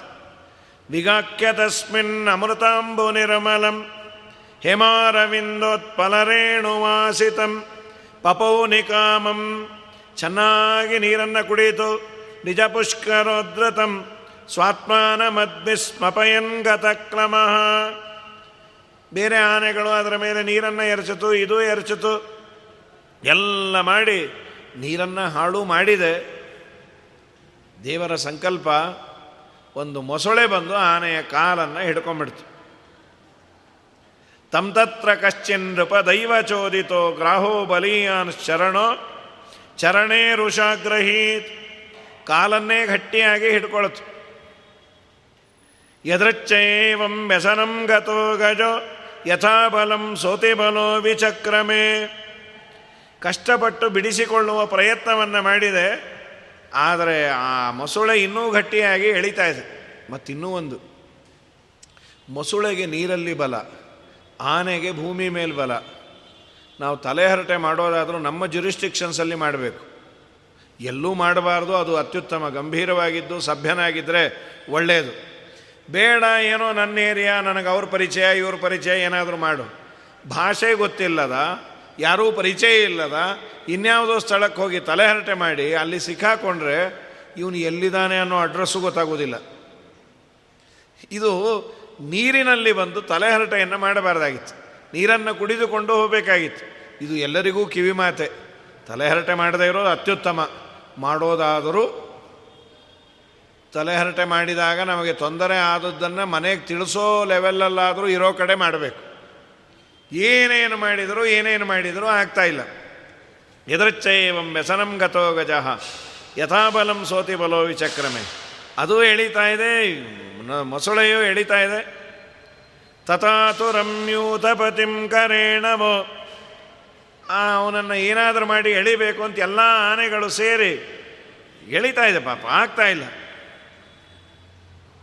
ವಿಗಾಖ್ಯ ತಸ್ಮಿನ್ ಅಮೃತಾಂಬು ನಿರ್ಮಲಂ ಹೇಮಾರವಿಂದೋತ್ಪಲರೇಣುವಾಸಿತಂ. ಪಪೌ ನಿಕಾಮಂ. ಚೆನ್ನಾಗಿ ನೀರನ್ನು ಕುಡಿಯಿತು. ನಿಜ ಪುಷ್ಕರೋದ್ರತಂ. ಸ್ವಾತ್ಮಾನ ಸ್ಮಪಯಂಗತ ಗತಕ್ರಮಃ. ಬೇರೆ ಆನೆಗಳು ಅದರ ಮೇಲೆ ನೀರನ್ನು ಎರಚಿತು, ಇದು ಎರಚಿತು. ಎಲ್ಲ ಮಾಡಿ ನೀರನ್ನು ಹಾಳು ಮಾಡಿದೆ. ದೇವರ ಸಂಕಲ್ಪ, ಒಂದು ಮೊಸಳೆ ಬಂದು ಆನೆಯ ಕಾಲನ್ನು ಹಿಡ್ಕೊಂಡ್ಬಿಡ್ತು. ತಮ್ ತತ್ರ ಕಶ್ಚಿನ್ ನೃಪದೈವ ಚೋದಿತೋ ಗ್ರಾಹೋ ಬಲೀಯಾನ್ ಶರಣೋ ಚರಣೇ ಋಷಾಗ್ರಹೀತ್. ಕಾಲನ್ನೇ ಗಟ್ಟಿಯಾಗಿ ಹಿಡ್ಕೊಳ್ತು. ಯದೃಚ್ಛೈವಂ ವ್ಯಸನಂ ಗತೋ ಗಜೋ ಯಥಾಬಲಂ ಸೋತಿಬಲೋ ವಿಚಕ್ರಮೇ. ಕಷ್ಟಪಟ್ಟು ಬಿಡಿಸಿಕೊಳ್ಳುವ ಪ್ರಯತ್ನವನ್ನು ಮಾಡಿದೆ. ಆದರೆ ಆ ಮೊಸಳೆ ಇನ್ನೂ ಗಟ್ಟಿಯಾಗಿ ಎಳಿತಾ ಇದೆ. ಮತ್ತಿನ್ನೂ ಒಂದು. ಮೊಸಳೆಗೆ ನೀರಲ್ಲಿ ಬಲ. ಆನೆಗೆ ಭೂಮಿ ಮೇಲೆ ಬಲ ನಾವು ತಲೆಹರಟೆ ಮಾಡೋದಾದರೂ ನಮ್ಮ ಜುರಿಸ್ಟಿಕ್ಷನ್ಸಲ್ಲಿ ಮಾಡಬೇಕು. ಎಲ್ಲೂ ಮಾಡಬಾರ್ದು, ಅದು ಅತ್ಯುತ್ತಮ. ಗಂಭೀರವಾಗಿದ್ದು ಸಭ್ಯನಾಗಿದ್ದರೆ ಒಳ್ಳೆಯದು ಬೇಡ, ಏನೋ ನನ್ನ ಏರಿಯಾ, ನನಗೆ ಅವ್ರ ಪರಿಚಯ, ಇವ್ರ ಪರಿಚಯ ಏನಾದರೂ ಮಾಡು. ಭಾಷೆ ಗೊತ್ತಿಲ್ಲದ, ಯಾರೂ ಪರಿಚಯ ಇಲ್ಲದ, ಇನ್ಯಾವುದೋ ಸ್ಥಳಕ್ಕೆ ಹೋಗಿ ತಲೆಹರಟೆ ಮಾಡಿ, ಅಲ್ಲಿ ಸಿಕ್ಕಾಕೊಂಡ್ರೆ ಇವನು ಎಲ್ಲಿದ್ದಾನೆ ಅನ್ನೋ ಅಡ್ರೆಸ್ಸು ಗೊತ್ತಾಗೋದಿಲ್ಲ. ಇದು ನೀರಿನಲ್ಲಿ ಬಂದು ತಲೆಹರಟೆಯನ್ನು ಮಾಡಬಾರ್ದಾಗಿತ್ತು. ನೀರನ್ನು ಕುಡಿದುಕೊಂಡು ಹೋಗಬೇಕಾಗಿತ್ತು. ಇದು ಎಲ್ಲರಿಗೂ ಕಿವಿ ಮಾತೆ. ತಲೆಹರಟೆ ಮಾಡದೇ ಇರೋದು ಅತ್ಯುತ್ತಮ. ಮಾಡೋದಾದರೂ ತಲೆಹರಟೆ ಮಾಡಿದಾಗ ನಮಗೆ ತೊಂದರೆ ಆದದ್ದನ್ನು ಮನೆಗೆ ತಿಳಿಸೋ ಲೆವೆಲಲ್ಲಾದರೂ ಇರೋ ಕಡೆ ಮಾಡಬೇಕು. ಏನೇನು ಮಾಡಿದರೂ ಏನೇನು ಮಾಡಿದರೂ ಇಲ್ಲ. ಎದೃಚ್ಛೈವಂ ವ್ಯಸನಂ ಗತೋ ಗಜಃ. ಯಥಾಬಲಂ ಸೋತಿ ಬಲೋ ವಿಚಕ್ರಮೆ. ಅದು ಎಳೀತಾ ಇದೆ. ಮೊಸಳೆಯೂ ಎಳಿತಾ ಇದೆ. ತಥಾತು ರಮ್ಯೂತಪತಿಂ ಕರೇಣವೋ. ಅವನನ್ನು ಏನಾದರೂ ಮಾಡಿ ಎಳಿಬೇಕು ಅಂತ ಎಲ್ಲ ಆನೆಗಳು ಸೇರಿ ಎಳಿತಾ ಇದೆ, ಪಾಪ ಆಗ್ತಾ ಇಲ್ಲ.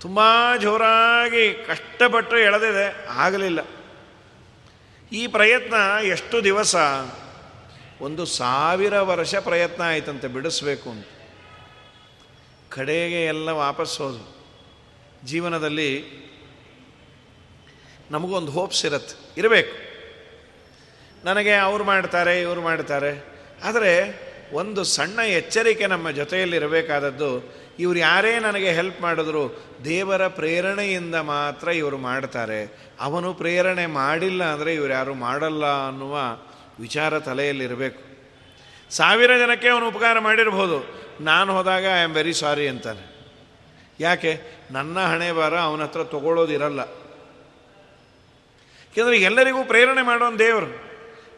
ತುಂಬ ಜೋರಾಗಿ ಕಷ್ಟಪಟ್ಟು ಎಳೆದಿದೆ, ಆಗಲಿಲ್ಲ. ಈ ಪ್ರಯತ್ನ ಎಷ್ಟು ದಿವಸ? ಒಂದು ಸಾವಿರ ವರ್ಷ ಪ್ರಯತ್ನ ಆಯಿತಂತೆ, ಬಿಡಿಸ್ಬೇಕು ಅಂತ. ಕಡೆಗೆ ಎಲ್ಲ ವಾಪಸ್ ಹೋದು ಜೀವನದಲ್ಲಿ ನಮಗೊಂದು ಹೋಪ್ಸ್ ಇರುತ್ತೆ ಇರಬೇಕು. ನನಗೆ ಅವ್ರು ಮಾಡ್ತಾರೆ, ಇವರು ಮಾಡ್ತಾರೆ. ಆದರೆ ಒಂದು ಸಣ್ಣ ಎಚ್ಚರಿಕೆ ನಮ್ಮ ಜೊತೆಯಲ್ಲಿ ಇರಬೇಕಾದದ್ದು, ಇವರು ಯಾರೇ ನನಗೆ ಹೆಲ್ಪ್ ಮಾಡಿದ್ರು, ದೇವರ ಪ್ರೇರಣೆಯಿಂದ ಮಾತ್ರ ಇವರು ಮಾಡ್ತಾರೆ. ಅವನು ಪ್ರೇರಣೆ ಮಾಡಿಲ್ಲ ಅಂದರೆ ಇವರು ಯಾರು ಮಾಡಲ್ಲ ಅನ್ನುವ ವಿಚಾರ ತಲೆಯಲ್ಲಿರಬೇಕು ಸಾವಿರ ಜನಕ್ಕೆ ಅವನು ಉಪಕಾರ ಮಾಡಿರ್ಬೋದು. ನಾನು ಹೋದಾಗ ಐ ಆಮ್ ವೆರಿ ಸಾರಿ ಅಂತಾನೆ. ಯಾಕೆ? ನನ್ನ ಹಣೆ ಬಾರ ಅವನ ಹತ್ರ ತಗೊಳ್ಳೋದಿರಲ್ಲ ಯಾಕೆಂದರೆ ಎಲ್ಲರಿಗೂ ಪ್ರೇರಣೆ ಮಾಡೋನ್ ದೇವರು.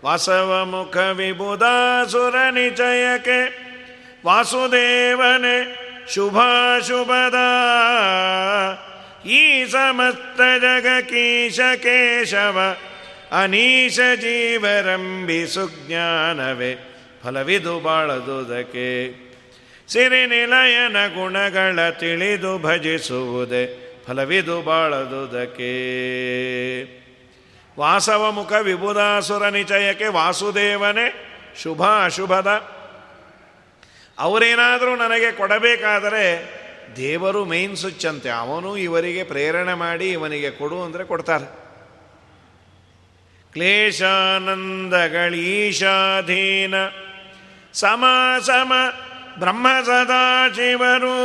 ವಾಸವ ಮುಖ ವಿಬುಧಾಸುರ ನಿಚಯಕ್ಕೆ, ವಾಸುದೇವನೆ ಶುಭಾಶುಭದ. ಈ ಸಮಸ್ತ ಜಗ ಕೀಶ ಕೇಶವ ಅನೀಶ ಜೀವರಂಬಿ ಸುಜ್ಞಾನವೇ, ಫಲವಿದು ಬಾಳದುದಕ್ಕೆ. ಸಿರಿ ನಿಲಯನ ಗುಣಗಳ ತಿಳಿದು ಭಜಿಸುವುದೇ ಫಲವಿದು ಬಾಳದುದಕ್ಕೆ. ವಾಸವ ಮುಖ ವಿಭುದಾಸುರ ನಿಚಯಕ್ಕೆ ವಾಸುದೇವನೇ ಶುಭ ಅಶುಭದ ಅವರೇನಾದರೂ ನನಗೆ ಕೊಡಬೇಕಾದರೆ ದೇವರು ಮೇನ್ ಸ್ವಿಚ್ ಅಂತೆ. ಅವನು ಇವರಿಗೆ ಪ್ರೇರಣೆ ಮಾಡಿ ಇವನಿಗೆ ಕೊಡು ಅಂದರೆ ಕೊಡ್ತಾರೆ. ಕ್ಲೇಶಾನಂದಗಳೀಶಾಧೀನ ಸಮ ಸಮ ಬ್ರಹ್ಮ ಸದಾಶಿವರು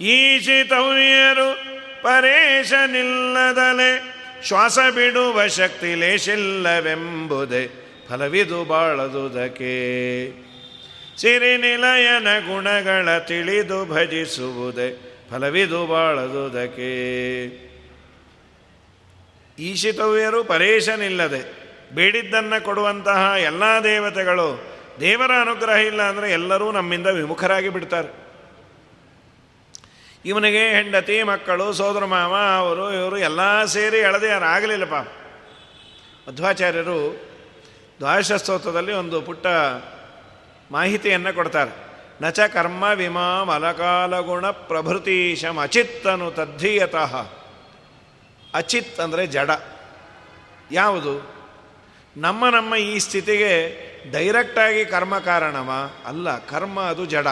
ಈಶಿತವ್ಯರು ಪರೇಶನಿಲ್ಲದಲೆ ಶ್ವಾಸ ಬಿಡುವ ಶಕ್ತಿ ಲೇಶಿಲ್ಲವೆಂಬುದೇ ಫಲವಿದು ಬಾಳದುದಕ್ಕೆ ಸಿರಿನಿಲಯನ ಗುಣಗಳ ತಿಳಿದು ಭಜಿಸುವುದೇ ಫಲವಿದು ಬಾಳದುದಕ್ಕೆ ಈಶಿತವ್ಯರು ಪರೇಶನಿಲ್ಲದೆ, ಬೇಡಿದ್ದನ್ನು ಕೊಡುವಂತಹ ಎಲ್ಲ ದೇವತೆಗಳು ದೇವರ ಅನುಗ್ರಹ ಇಲ್ಲ ಅಂದರೆ ಎಲ್ಲರೂ ನಮ್ಮಿಂದ ವಿಮುಖರಾಗಿ ಬಿಡ್ತಾರೆ. ಇವನಿಗೆ ಹೆಂಡತಿ, ಮಕ್ಕಳು, ಸೋದರ ಮಾವ, ಅವರು, ಇವರು ಎಲ್ಲ ಸೇರಿ ಎಳೆದೇ ಆಗಲಿಲ್ಲ ಪಾಪ. ಮಧ್ವಾಚಾರ್ಯರು ದ್ವಾದಶಸ್ತೋತ್ರದಲ್ಲಿ ಒಂದು ಪುಟ್ಟ ಮಾಹಿತಿಯನ್ನು ಕೊಡ್ತಾರೆ. ನಚ ಕರ್ಮ ವಿಮಾ ಮಲಕಾಲಗುಣ ಪ್ರಭೃತೀಶಂ ಅಚಿತ್ತನು ತದ್ಧೀಯತಃ. ಅಚಿತ್ ಅಂದರೆ ಜಡ. ಯಾವುದು? ನಮ್ಮ ನಮ್ಮ ಈ ಸ್ಥಿತಿಗೆ ಡೈರೆಕ್ಟಾಗಿ ಕರ್ಮ ಕಾರಣವ? ಅಲ್ಲ, ಕರ್ಮ ಅದು ಜಡ.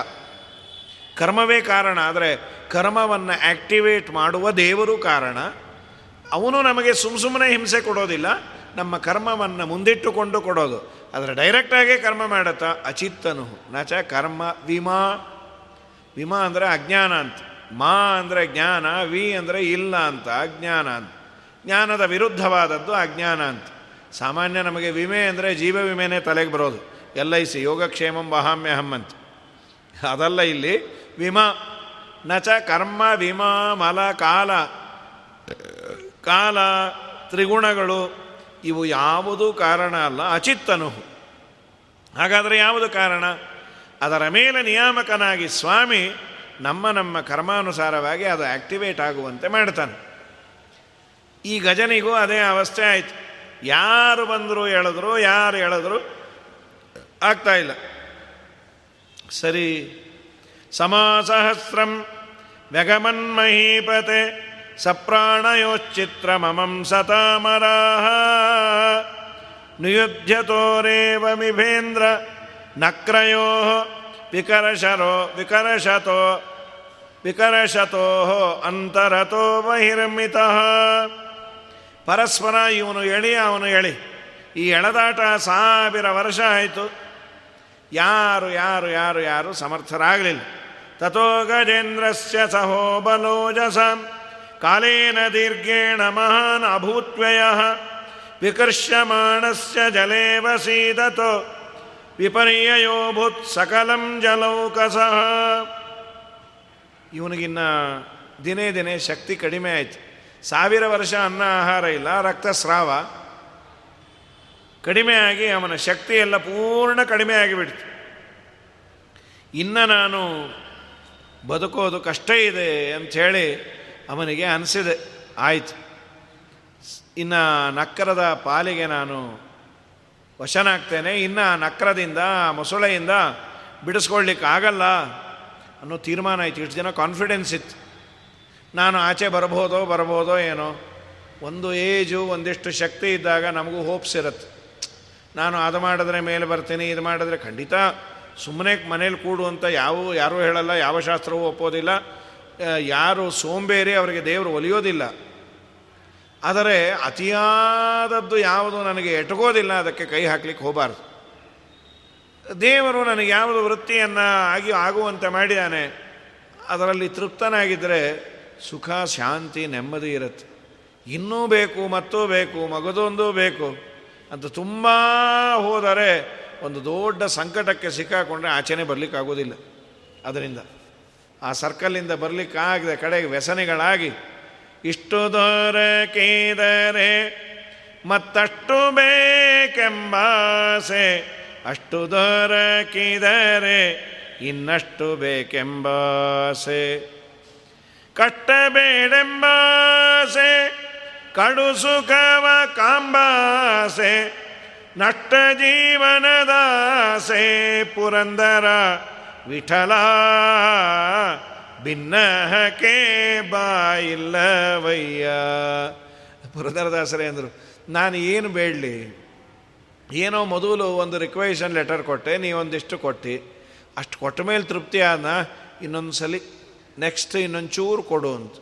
ಕರ್ಮವೇ ಕಾರಣ, ಆದರೆ ಕರ್ಮವನ್ನು ಆ್ಯಕ್ಟಿವೇಟ್ ಮಾಡುವ ದೇವರು ಕಾರಣ. ಅವನು ನಮಗೆ ಸುಮ್ಮ ಸುಮ್ಮನೆ ಹಿಂಸೆ ಕೊಡೋದಿಲ್ಲ, ನಮ್ಮ ಕರ್ಮವನ್ನು ಮುಂದಿಟ್ಟುಕೊಂಡು ಕೊಡೋದು. ಆದರೆ ಡೈರೆಕ್ಟಾಗೇ ಕರ್ಮ ಮಾಡುತ್ತಾ? ಅಚಿತ್ತನು. ನಾಚ ಕರ್ಮ ವಿಮಾ. ವಿಮಾ ಅಂದರೆ ಅಜ್ಞಾನ ಅಂತ. ಮಾ ಅಂದರೆ ಜ್ಞಾನ, ವಿ ಅಂದರೆ ಇಲ್ಲ ಅಂತ, ಅಜ್ಞಾನ ಅಂತ. ಜ್ಞಾನದ ವಿರುದ್ಧವಾದದ್ದು ಅಜ್ಞಾನ ಅಂತ. ಸಾಮಾನ್ಯ ನಮಗೆ ವಿಮೆ ಅಂದರೆ ಜೀವ ವಿಮೆನೇ ತಲೆಗೆ ಬರೋದು. ಎಲ್ ಐ ಸಿ, ಯೋಗಕ್ಷೇಮಂ ವಹಾಮ್ಯಹಂ ಅಂತ. ಅದಲ್ಲ ಇಲ್ಲಿ ವಿಮಾ. ನಚ ಕರ್ಮ, ವಿಮಾ, ಮಲ, ಕಾಲ. ಕಾಲ, ತ್ರಿಗುಣಗಳು, ಇವು ಯಾವುದೂ ಕಾರಣ ಅಲ್ಲ ಅಚಿತ್ತನು ಹಾಗಾದರೆ ಯಾವುದು ಕಾರಣ? ಅದರ ಮೇಲೆ ನಿಯಾಮಕನಾಗಿ ಸ್ವಾಮಿ ನಮ್ಮ ನಮ್ಮ ಕರ್ಮಾನುಸಾರವಾಗಿ ಅದು ಆಕ್ಟಿವೇಟ್ ಆಗುವಂತೆ ಮಾಡ್ತಾನೆ. ಈ ಗಜನಿಗೂ ಅದೇ ಅವಸ್ಥೆ ಆಯಿತು. ಯಾರು ಬಂದರು ಹೇಳಿದ್ರು, ಯಾರು ಹೇಳಿದ್ರು, ಆಗ್ತಾ ಇಲ್ಲ. ಸರಿ. ಸಮಾಸಹಸ್ರಂ ವ್ಯಗಮನ್ಮಹೀಪತೆ ಸಪ್ರಾಣಯೋಚ್ಚಿತ್ರ ಮಮಂ ಸತಾಮರಾಹ. ನಿಯುಧ್ಯತೋರೇವ ಮಿಭೇಂದ್ರ ನಕ್ರಯೋ ವಿಕರಶರೋ ವಿಕರಶತೋ ವಿಕರಶತೋ ಅಂತರತೋ ಬಹಿರ್ಮಿತ. ಪರಸ್ಪರ ಇವನು ಎಳಿ, ಅವನು ಎಳಿ. ಈ ಎಳೆದಾಟ ಸಾವಿರ ವರ್ಷ ಆಯಿತು. ಯಾರು ಯಾರು ಯಾರು ಯಾರು ಸಮರ್ಥರಾಗಲಿಲ್ಲ. ತಥೋ ಗಜೇಂದ್ರಸ್ಯ ಸಹೋ ಬಲೋಜಸ ಕಾಲೇನ ದೀರ್ಘೇಣ ಮಹಾನ್ ಅಭೂತ್ವ್ಯಯ. ವಿಕರ್ಷ್ಯಮಾಣಸ್ಯ ಜಲೇ ವಸೀದತೋ ವಿಪರ್ಯಯೋಭುತ್ ಸಕಲಂ ಜಲೌಕಸ. ಇವನಿಗಿನ್ನ ದಿನೇ ದಿನೇ ಶಕ್ತಿ ಕಡಿಮೆ ಆಯಿತು. ಸಾವಿರ ವರ್ಷ ಅನ್ನ ಆಹಾರ ಇಲ್ಲ, ರಕ್ತಸ್ರಾವ. ಕಡಿಮೆ ಆಗಿ ಅವನ ಶಕ್ತಿ ಎಲ್ಲ ಪೂರ್ಣ ಕಡಿಮೆ ಆಗಿಬಿಡ್ತು ಇನ್ನು ನಾನು ಬದುಕೋದು ಕಷ್ಟ ಇದೆ ಅಂಥೇಳಿ ಅವನಿಗೆ ಅನಿಸಿದೆ, ಆಯಿತು. ಇನ್ನು ನಕ್ಕರದ ಪಾಲಿಗೆ ನಾನು ವಶನಾಗ್ತೇನೆ, ಇನ್ನು ನಕ್ರದಿಂದ, ಮೊಸಳೆಯಿಂದ ಬಿಡಿಸ್ಕೊಳ್ಲಿಕ್ಕೆ ಆಗಲ್ಲ ಅನ್ನೋ ತೀರ್ಮಾನ ಆಯಿತು. ಇಷ್ಟು ಜನ ಕಾನ್ಫಿಡೆನ್ಸ್ ಇತ್ತು. ನಾನು ಆಚೆ ಬರ್ಬೋದೋ ಬರ್ಬೋದೋ ಏನೋ, ಒಂದು ಏಜು, ಒಂದಿಷ್ಟು ಶಕ್ತಿ ಇದ್ದಾಗ ನಮಗೂ ಹೋಪ್ಸ್ ಇರುತ್ತೆ. ನಾನು ಅದು ಮಾಡಿದ್ರೆ ಮೇಲೆ ಬರ್ತೀನಿ, ಇದು ಮಾಡಿದ್ರೆ ಖಂಡಿತ ಸುಮ್ಮನೆ ಮನೇಲಿ ಕೂಡು ಅಂತ ಯಾವ, ಯಾರೂ ಹೇಳಲ್ಲ, ಯಾವ ಶಾಸ್ತ್ರವೂ ಒಪ್ಪೋದಿಲ್ಲ. ಯಾರು ಸೋಂಬೇರಿ ಅವರಿಗೆ ದೇವರು ಒಲಿಯೋದಿಲ್ಲ. ಆದರೆ ಅತಿಯಾದದ್ದು ಯಾವುದು ನನಗೆ ಎಟಗೋದಿಲ್ಲ ಅದಕ್ಕೆ ಕೈ ಹಾಕ್ಲಿಕ್ಕೆ ಹೋಗಬಾರ್ದು. ದೇವರು ನನಗೆ ಯಾವುದು ವೃತ್ತಿಯನ್ನು ಆಗಿ, ಆಗುವಂತೆ ಮಾಡಿದ್ದಾನೆ ಅದರಲ್ಲಿ ತೃಪ್ತನಾಗಿದ್ದರೆ ಸುಖ, ಶಾಂತಿ, ನೆಮ್ಮದಿ ಇರುತ್ತೆ. ಇನ್ನೂ ಬೇಕು, ಮತ್ತೂ ಬೇಕು ಮಗದೊಂದು ಬೇಕು ಅಂತ ತುಂಬ ಹೋದರೆ ಒಂದು ದೊಡ್ಡ ಸಂಕಟಕ್ಕೆ ಸಿಕ್ಕಾಕೊಂಡ್ರೆ ಆಚೆನೆ ಬರಲಿಕ್ಕಾಗೋದಿಲ್ಲ ಅದರಿಂದ ಆ ಸರ್ಕಲ್ಲಿಂದ ಬರಲಿಕ್ಕಾಗದೆ ಕಡೆಗೆ ವ್ಯಸನಿಗಳಾಗಿ ಇಷ್ಟು ದೊರಕಿದರೆ ಮತ್ತಷ್ಟು ಬೇಕೆಂಬಾಸೆ ಅಷ್ಟು ದೊರಕಿದರೆ ಇನ್ನಷ್ಟು ಬೇಕೆಂಬಾಸೆ ಕಟ್ಟಬೇಡೆಂಬಾಸೆ ಕಡು ಸುಖವ ಕಾಂಬಾಸೆ ನಷ್ಟ ಜೀವನದಾಸೆ ಪುರಂದರ ವಿಠಲ ಭಿನ್ನಹಕೆ ಬಾಯಿಲ್ಲವಯ್ಯ. ಪುರಂದರದಾಸರೇ ಅಂದರು, ನಾನು ಏನು ಬೇಡಲಿ? ಏನೋ ಮೊದಲು ಒಂದು ರಿಕ್ವೆಷನ್ ಲೆಟರ್ ಕೊಟ್ಟೆ, ನೀವೊಂದಿಷ್ಟು ಕೊಟ್ಟು. ಅಷ್ಟು ಕೊಟ್ಟ ಮೇಲೆ ತೃಪ್ತಿ ಆದ ಇನ್ನೊಂದು ಸಲ ನೆಕ್ಸ್ಟ್ ಇನ್ನೊಂಚೂರು ಕೊಡು ಅಂತ.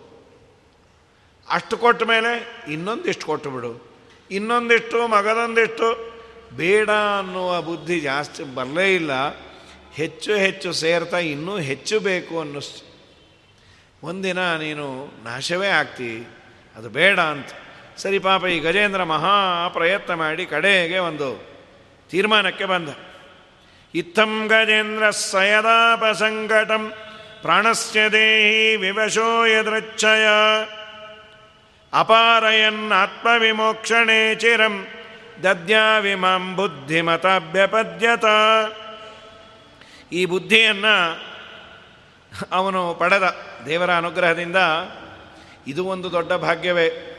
ಅಷ್ಟು ಕೊಟ್ಟ ಮೇಲೆ ಇನ್ನೊಂದಿಷ್ಟು ಕೊಟ್ಟು ಬಿಡು. ಇನ್ನೊಂದಿಷ್ಟು, ಮಗದೊಂದಿಷ್ಟು, ಬೇಡ ಅನ್ನುವ ಬುದ್ಧಿ ಜಾಸ್ತಿ ಬರಲೇ ಇಲ್ಲ. ಹೆಚ್ಚು ಹೆಚ್ಚು ಸೇರ್ತಾ ಇನ್ನೂ ಹೆಚ್ಚು ಬೇಕು ಅನ್ನಿಸ್ತು ಒಂದಿನ ನೀನು ನಾಶವೇ ಆಗ್ತಿ, ಅದು ಬೇಡ ಅಂತ. ಸರಿ ಪಾಪ, ಈ ಗಜೇಂದ್ರ ಮಹಾ ಪ್ರಯತ್ನ ಮಾಡಿ ಕಡೆಗೆ ಒಂದು ತೀರ್ಮಾನಕ್ಕೆ ಬಂದ. ಇತ್ತಂ ಗಜೇಂದ್ರ ಸಯದಾಪ ಸಂಕಟಂ. ಪ್ರಾಣಸ್ಯ ದೇಹಿ ವಿವಶೋ ಯದೃಚ್ಛಯ. ಅಪಾರಯನ್ ಆತ್ಮವಿಮೋಕ್ಷಣೆ ಚಿರಂ ದದ್ಯಾವಿಮಾಂ ಬುದ್ಧಿಮತಾಭ್ಯಪದ್ಯತ. ಈ ಬುದ್ಧಿಯನ್ನು ಅವನು ಪಡೆದ ದೇವರ ಅನುಗ್ರಹದಿಂದ ಇದು ಒಂದು ದೊಡ್ಡ ಭಾಗ್ಯವೇ.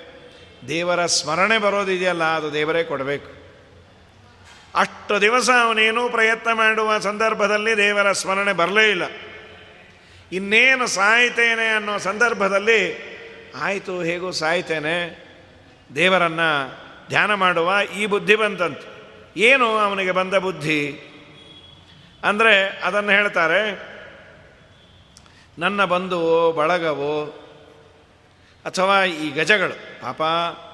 ದೇವರ ಸ್ಮರಣೆ ಬರೋದಿದೆಯಲ್ಲ, ಅದು ದೇವರೇ ಕೊಡಬೇಕು. ಅಷ್ಟು ದಿವಸ ಅವನೇನೂ ಪ್ರಯತ್ನ ಮಾಡುವ ಸಂದರ್ಭದಲ್ಲಿ ದೇವರ ಸ್ಮರಣೆ ಬರಲೇ ಇಲ್ಲ. ಇನ್ನೇನು ಸಾಯ್ತೇನೆ ಅನ್ನೋ ಸಂದರ್ಭದಲ್ಲಿ, ಆಯಿತು, ಹೇಗೂ ಸಾಯ್ತೇನೆ. ದೇವರನ್ನು ಧ್ಯಾನ ಮಾಡುವ ಈ ಬುದ್ಧಿ ಬಂತಂತ. ಏನು ಅವನಿಗೆ ಬಂದ ಬುದ್ಧಿ? ಅಂದರೆ ಅದನ್ನು ಹೇಳ್ತಾರೆ, ನನ್ನ ಬಂಧುವೋ, ಬಳಗವೋ, ಅಥವಾ ಈ ಗಜಗಳು. ಪಾಪ,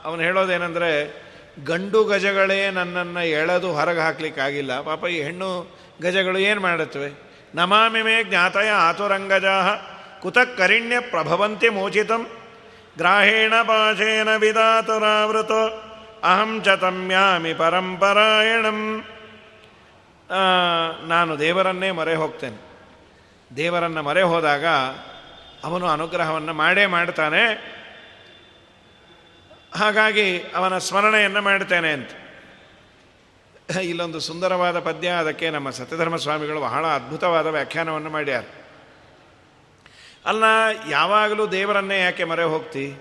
ಅವನು ಹೇಳೋದೇನೆಂದರೆ, ಗಂಡು ಗಜಗಳೇ ನನ್ನನ್ನು ಎಳೆದು ಹೊರಗೆ ಹಾಕ್ಲಿಕ್ಕಾಗಿಲ್ಲ. ಪಾಪ, ಈ ಹೆಣ್ಣು ಗಜಗಳು ಏನು ಮಾಡುತ್ತವೆ? ನಮಾಮಿ ಮೇ ಜ್ಞಾತಯ ಆತುರಂಗಜಾ ಕುತಕರಿಣ್ಯ ಪ್ರಭವಂತಿ ಮೋಚಿತಂ ಗ್ರಾಹೇಣ ಪಾಶೇನ ವಿಧಾತುರಾವೃತ ಅಹಂ ಚ ತಮ್ಯಾಮಿ ಪರಂಪರಾಯಣಂ. ನಾನು ದೇವರನ್ನೇ ಮರೆ ಹೋಗ್ತೇನೆ. ದೇವರನ್ನು ಮೊರೆ ಹೋದಾಗ ಅವನು ಅನುಗ್ರಹವನ್ನು ಮಾಡೇ ಮಾಡ್ತಾನೆ. ಹಾಗಾಗಿ ಅವನ ಸ್ಮರಣೆಯನ್ನು ಮಾಡ್ತೇನೆ ಅಂತ. ಇಲ್ಲೊಂದು ಸುಂದರವಾದ ಪದ್ಯ, ಅದಕ್ಕೆ ನಮ್ಮ ಸತ್ಯಧರ್ಮ ಸ್ವಾಮಿಗಳು ಬಹಳ ಅದ್ಭುತವಾದ ವ್ಯಾಖ್ಯಾನವನ್ನು ಮಾಡ್ಯಾರ. ಅಲ್ಲ, ಯಾವಾಗಲೂ ದೇವರನ್ನೇ ಯಾಕೆ ಮರೆ ಹೋಗ್ತಿ?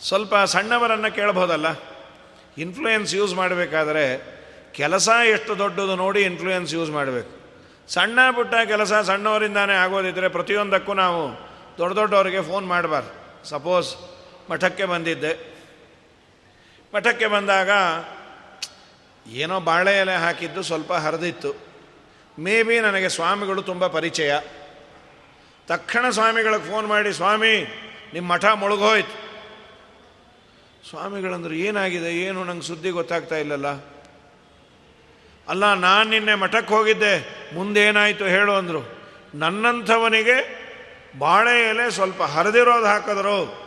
ಸ್ವಲ್ಪ ಸಣ್ಣವರನ್ನು ಕೇಳಬಹುದಲ್ಲ ಇನ್ಫ್ಲೂಯೆನ್ಸ್ ಯೂಸ್ ಮಾಡಬೇಕಾದ್ರೆ ಕೆಲಸ ಎಷ್ಟು ದೊಡ್ಡದು ನೋಡಿ ಇನ್ಫ್ಲೂಯೆನ್ಸ್ ಯೂಸ್ ಮಾಡಬೇಕು. ಸಣ್ಣ ಪುಟ್ಟ ಕೆಲಸ ಸಣ್ಣವರಿಂದಾನೇ ಆಗೋದಿದ್ದರೆ ಪ್ರತಿಯೊಂದಕ್ಕೂ ನಾವು ದೊಡ್ಡ ದೊಡ್ಡವರಿಗೆ ಫೋನ್ ಮಾಡಬಾರ್ದು. ಸಪೋಸ್ ಮಠಕ್ಕೆ ಬಂದಿದ್ದೆ. ಮಠಕ್ಕೆ ಬಂದಾಗ ಏನೋ ಬಾಳೆ ಎಲೆ ಹಾಕಿದ್ದು ಸ್ವಲ್ಪ ಹರಿದಿತ್ತು. ಮೇ ಬಿ ನನಗೆ ಸ್ವಾಮಿಗಳು ತುಂಬ ಪರಿಚಯ. ತಕ್ಷಣ ಸ್ವಾಮಿಗಳಿಗೆ ಫೋನ್ ಮಾಡಿ, ಸ್ವಾಮಿ ನಿಮ್ಮ ಮಠ ಮುಳುಗೋಯ್ತು. ಸ್ವಾಮಿಗಳಂದ್ರೆ, ಏನಾಗಿದೆ? ಏನು? ನಂಗೆ ಸುದ್ದಿ ಗೊತ್ತಾಗ್ತಾ ಇಲ್ಲಲ್ಲ. ಅಲ್ಲ, ನಾನು ನಿನ್ನೆ ಮಠಕ್ಕೆ ಹೋಗಿದ್ದೆ. ಮುಂದೇನಾಯಿತು ಹೇಳು, ಅಂದರು. ನನ್ನಂಥವನಿಗೆ ಬಾಳೆ ಎಲೆ ಸ್ವಲ್ಪ ಹರಿದಿರೋದು ಹಾಕಿದ್ರು.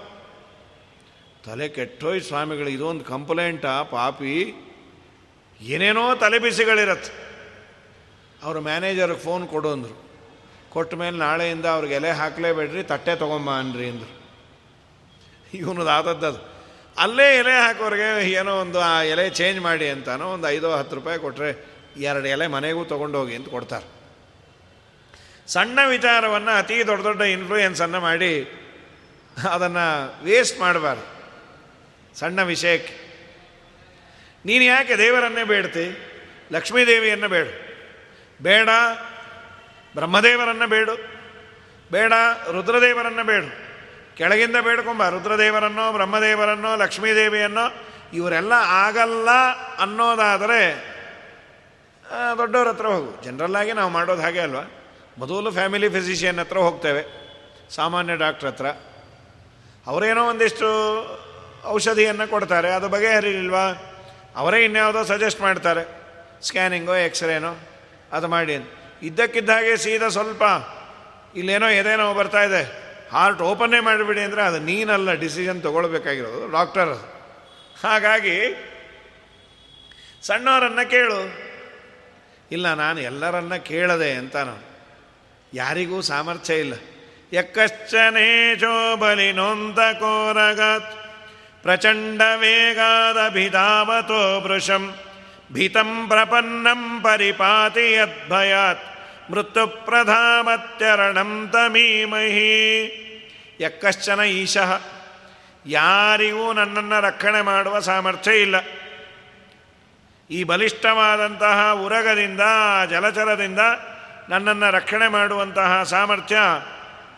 ತಲೆ ಕೆಟ್ಟೋಯ್ ಸ್ವಾಮಿಗಳು, ಇದೊಂದು ಕಂಪ್ಲೇಂಟಾ, ಪಾಪಿ. ಏನೇನೋ ತಲೆಬಿಸಿಗಳಿರತ್ತೆ. ಅವರು ಮ್ಯಾನೇಜರ್ಗೆ ಫೋನ್ ಕೊಡು ಅಂದರು. ಕೊಟ್ಟ ಮೇಲೆ ನಾಳೆಯಿಂದ ಅವ್ರಿಗೆ ಎಲೆ ಹಾಕಲೇಬೇಡ್ರಿ, ತಟ್ಟೆ ತೊಗೊಂಬ ಅನ್ರಿ ಅಂದರು. ಇವನದು ಆದದ್ದದು ಅಲ್ಲೇ ಎಲೆ ಹಾಕೋರಿಗೆ ಏನೋ ಒಂದು, ಆ ಎಲೆ ಚೇಂಜ್ ಮಾಡಿ ಅಂತಾನೋ ಒಂದು ಐದೋ ಹತ್ತು ರೂಪಾಯಿ ಕೊಟ್ಟರೆ ಎರಡು ಎಲೆ ಮನೆಗೂ ತೊಗೊಂಡೋಗಿ ಅಂತ ಕೊಡ್ತಾರೆ. ಸಣ್ಣ ವಿಚಾರವನ್ನು ಅತಿ ದೊಡ್ಡ ದೊಡ್ಡ ಇನ್ಫ್ಲೂಯೆನ್ಸನ್ನು ಮಾಡಿ ಅದನ್ನು ವೇಸ್ಟ್ ಮಾಡಬಾರ್ದು. ಸಣ್ಣ ವಿಷಯಕ್ಕೆ. ನೀನು ಯಾಕೆ ದೇವರನ್ನೇ ಬೇಡ್ತಿ? ಲಕ್ಷ್ಮೀದೇವಿಯನ್ನು ಬೇಡು. ಬೇಡ ಬ್ರಹ್ಮದೇವರನ್ನು ಬೇಡು. ಬೇಡ ರುದ್ರದೇವರನ್ನು ಬೇಡು. ಕೆಳಗಿಂದ ಬೇಡ್ಕೊಂಬ, ರುದ್ರದೇವರನ್ನೋ, ಬ್ರಹ್ಮದೇವರನ್ನೋ, ಲಕ್ಷ್ಮೀದೇವಿಯನ್ನೋ, ಇವರೆಲ್ಲ ಆಗಲ್ಲ ಅನ್ನೋದಾದರೆ ದೊಡ್ಡವ್ರ ಹತ್ರ ಹೋಗು. ಜನರಲ್ಲಾಗಿ ನಾವು ಮಾಡೋದು ಹಾಗೆ ಅಲ್ವಾ? ಮೊದಲು ಫ್ಯಾಮಿಲಿ ಫಿಸಿಷಿಯನ್ ಹತ್ರ ಹೋಗ್ತೇವೆ. ಸಾಮಾನ್ಯ ಡಾಕ್ಟ್ರ್ ಹತ್ರ. ಅವರೇನೋ ಒಂದಿಷ್ಟು ಔಷಧಿಯನ್ನು ಕೊಡ್ತಾರೆ. ಅದು ಬಗೆಹರಿಲಿಲ್ವಾ? ಅವರೇ ಇನ್ಯಾವುದೋ ಸಜೆಸ್ಟ್ ಮಾಡ್ತಾರೆ. ಸ್ಕ್ಯಾನಿಂಗೋ ಎಕ್ಸ್ರೇನೋ ಅದು ಮಾಡಿ ಇದ್ದಕ್ಕಿದ್ದ ಹಾಗೆ ಸೀದಾ ಸ್ವಲ್ಪ ಇಲ್ಲೇನೋ ಎದೇನೋ ಬರ್ತಾ ಇದೆ. ಹಾರ್ಟ್ ಓಪನ್ನೇ ಮಾಡಿಬಿಡಿ ಅಂದರೆ ಅದು ನೀನಲ್ಲ ಡಿಸಿಷನ್ ತೊಗೊಳ್ಬೇಕಾಗಿರೋದು ಡಾಕ್ಟರ್ ಹಾಗಾಗಿ ಸಣ್ಣವರನ್ನು ಕೇಳು. ಇಲ್ಲ, ನಾನು ಎಲ್ಲರನ್ನ ಕೇಳದೆ ಅಂತ ನಾನು. ಯಾರಿಗೂ ಸಾಮರ್ಥ್ಯ ಇಲ್ಲ. ಯಕ್ಕಶ್ಚನೇಜೋ ಬಲಿ ನೊಂದ ಕೋರಗತ್. ಪ್ರಚಂಡ ವೃಷಂ ಭೀತಂ ಪ್ರಪನ್ನಂ ಪರಿಪಾತಿ ಯದ್ಭಯಾತ್ ಮೃತ್ಯುಪ್ರಧಾಮತ್ಯರಣಂ ತಮೀಮಹಿ ಯಕ್ಕಶ್ಚನ ಈಶಃ ಯಾರಿಗೂ ನನ್ನನ್ನು ರಕ್ಷಣೆ ಮಾಡುವ ಸಾಮರ್ಥ್ಯ ಇಲ್ಲ. ಈ ಬಲಿಷ್ಠವಾದಂತಹ ಉರಗದಿಂದ, ಜಲಚರದಿಂದ ನನ್ನನ್ನು ರಕ್ಷಣೆ ಮಾಡುವಂತಹ ಸಾಮರ್ಥ್ಯ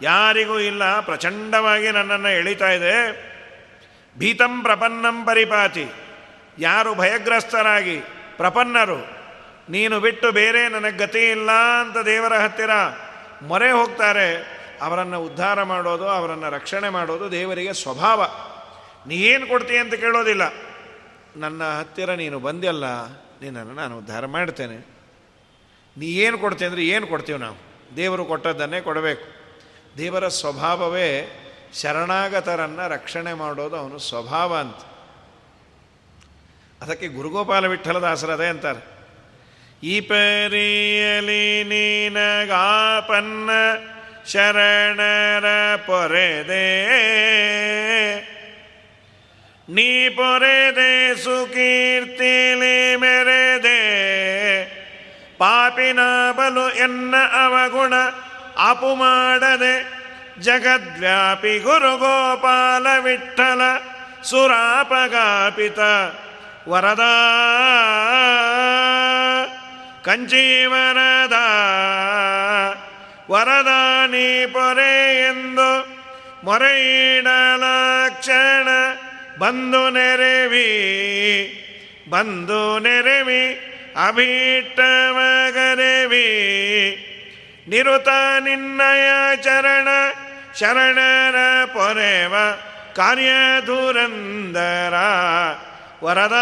ಯಾರಿಗೂ ಇಲ್ಲ. ಪ್ರಚಂಡವಾಗಿ ನನ್ನನ್ನು ಎಳಿತಾ ಇದೆ. ಭೀತಂ ಪ್ರಪನ್ನಂ ಪರಿಪಾತಿ. ಯಾರು ಭಯಗ್ರಸ್ತರಾಗಿ, ಪ್ರಪನ್ನರು, ನೀನು ಬಿಟ್ಟು ಬೇರೆ ನನಗೆ ಗತಿ ಇಲ್ಲ ಅಂತ ದೇವರ ಹತ್ತಿರ ಮೊರೆ ಹೋಗ್ತಾರೆ, ಅವರನ್ನು ಉದ್ಧಾರ ಮಾಡೋದು, ಅವರನ್ನು ರಕ್ಷಣೆ ಮಾಡೋದು ದೇವರಿಗೆ ಸ್ವಭಾವ. ನೀ ಏನು ಕೊಡ್ತೀಯ ಅಂತ ಕೇಳೋದಿಲ್ಲ. ನನ್ನ ಹತ್ತಿರ ನೀನು ಬಂದಿಲ್ಲ ನಿನ್ನನ್ನು ನಾನು ಉದ್ಧಾರ ಮಾಡ್ತೇನೆ. ನೀ ಏನು ಕೊಡ್ತೀಯ ಅಂದರೆ ಏನು ಕೊಡ್ತೀವಿ ನಾವು? ದೇವರು ಕೊಟ್ಟದ್ದನ್ನೇ ಕೊಡಬೇಕು. ದೇವರ ಸ್ವಭಾವವೇ ಶರಣಾಗತರನ್ನು ರಕ್ಷಣೆ ಮಾಡೋದು ಅವನು ಸ್ವಭಾವ ಅಂತ. ಅದಕ್ಕೆ ಗುರುಗೋಪಾಲ ವಿಠಲದಾಸರದೇ ಅಂತಾರೆ. ಈ ಪರಿಯಲಿ ನೀನಗಾಪನ್ನ ಶರಣರ ಪೊರೆದೆ. ನೀ ಪೊರೆದೆ ಸುಕೀರ್ತಿಲಿ ಮೆರೆದೆ. ಪಾಪಿನ ಬಲು ಎನ್ನ ಅವಗುಣ ಅಪು ಮಾಡದೆ ಜಗದ್ವ್ಯಾಪಿ ಗುರುಗೋಪಾಲ ವಿಠಲ ಸುರಾಪಗಾಪಿತ ವರದ ಕಂಚೀವರದ ನೀ ಪೊರೆ ಎಂದು ಮೊರೆಯಿಡಲಾಕ್ಷಣ ಬಂದು ನೆರೆವಿ ಬಂದು ನೆರೆವಿ, ಅಭೀಷ್ಟವಗರೆವಿ. ನಿರುತ ನಿನ್ನಯ ಚರಣ ಶರಣರ ಪೊರೆವ ಕಾರ್ಯ ದೂರಂದರ ವರದ.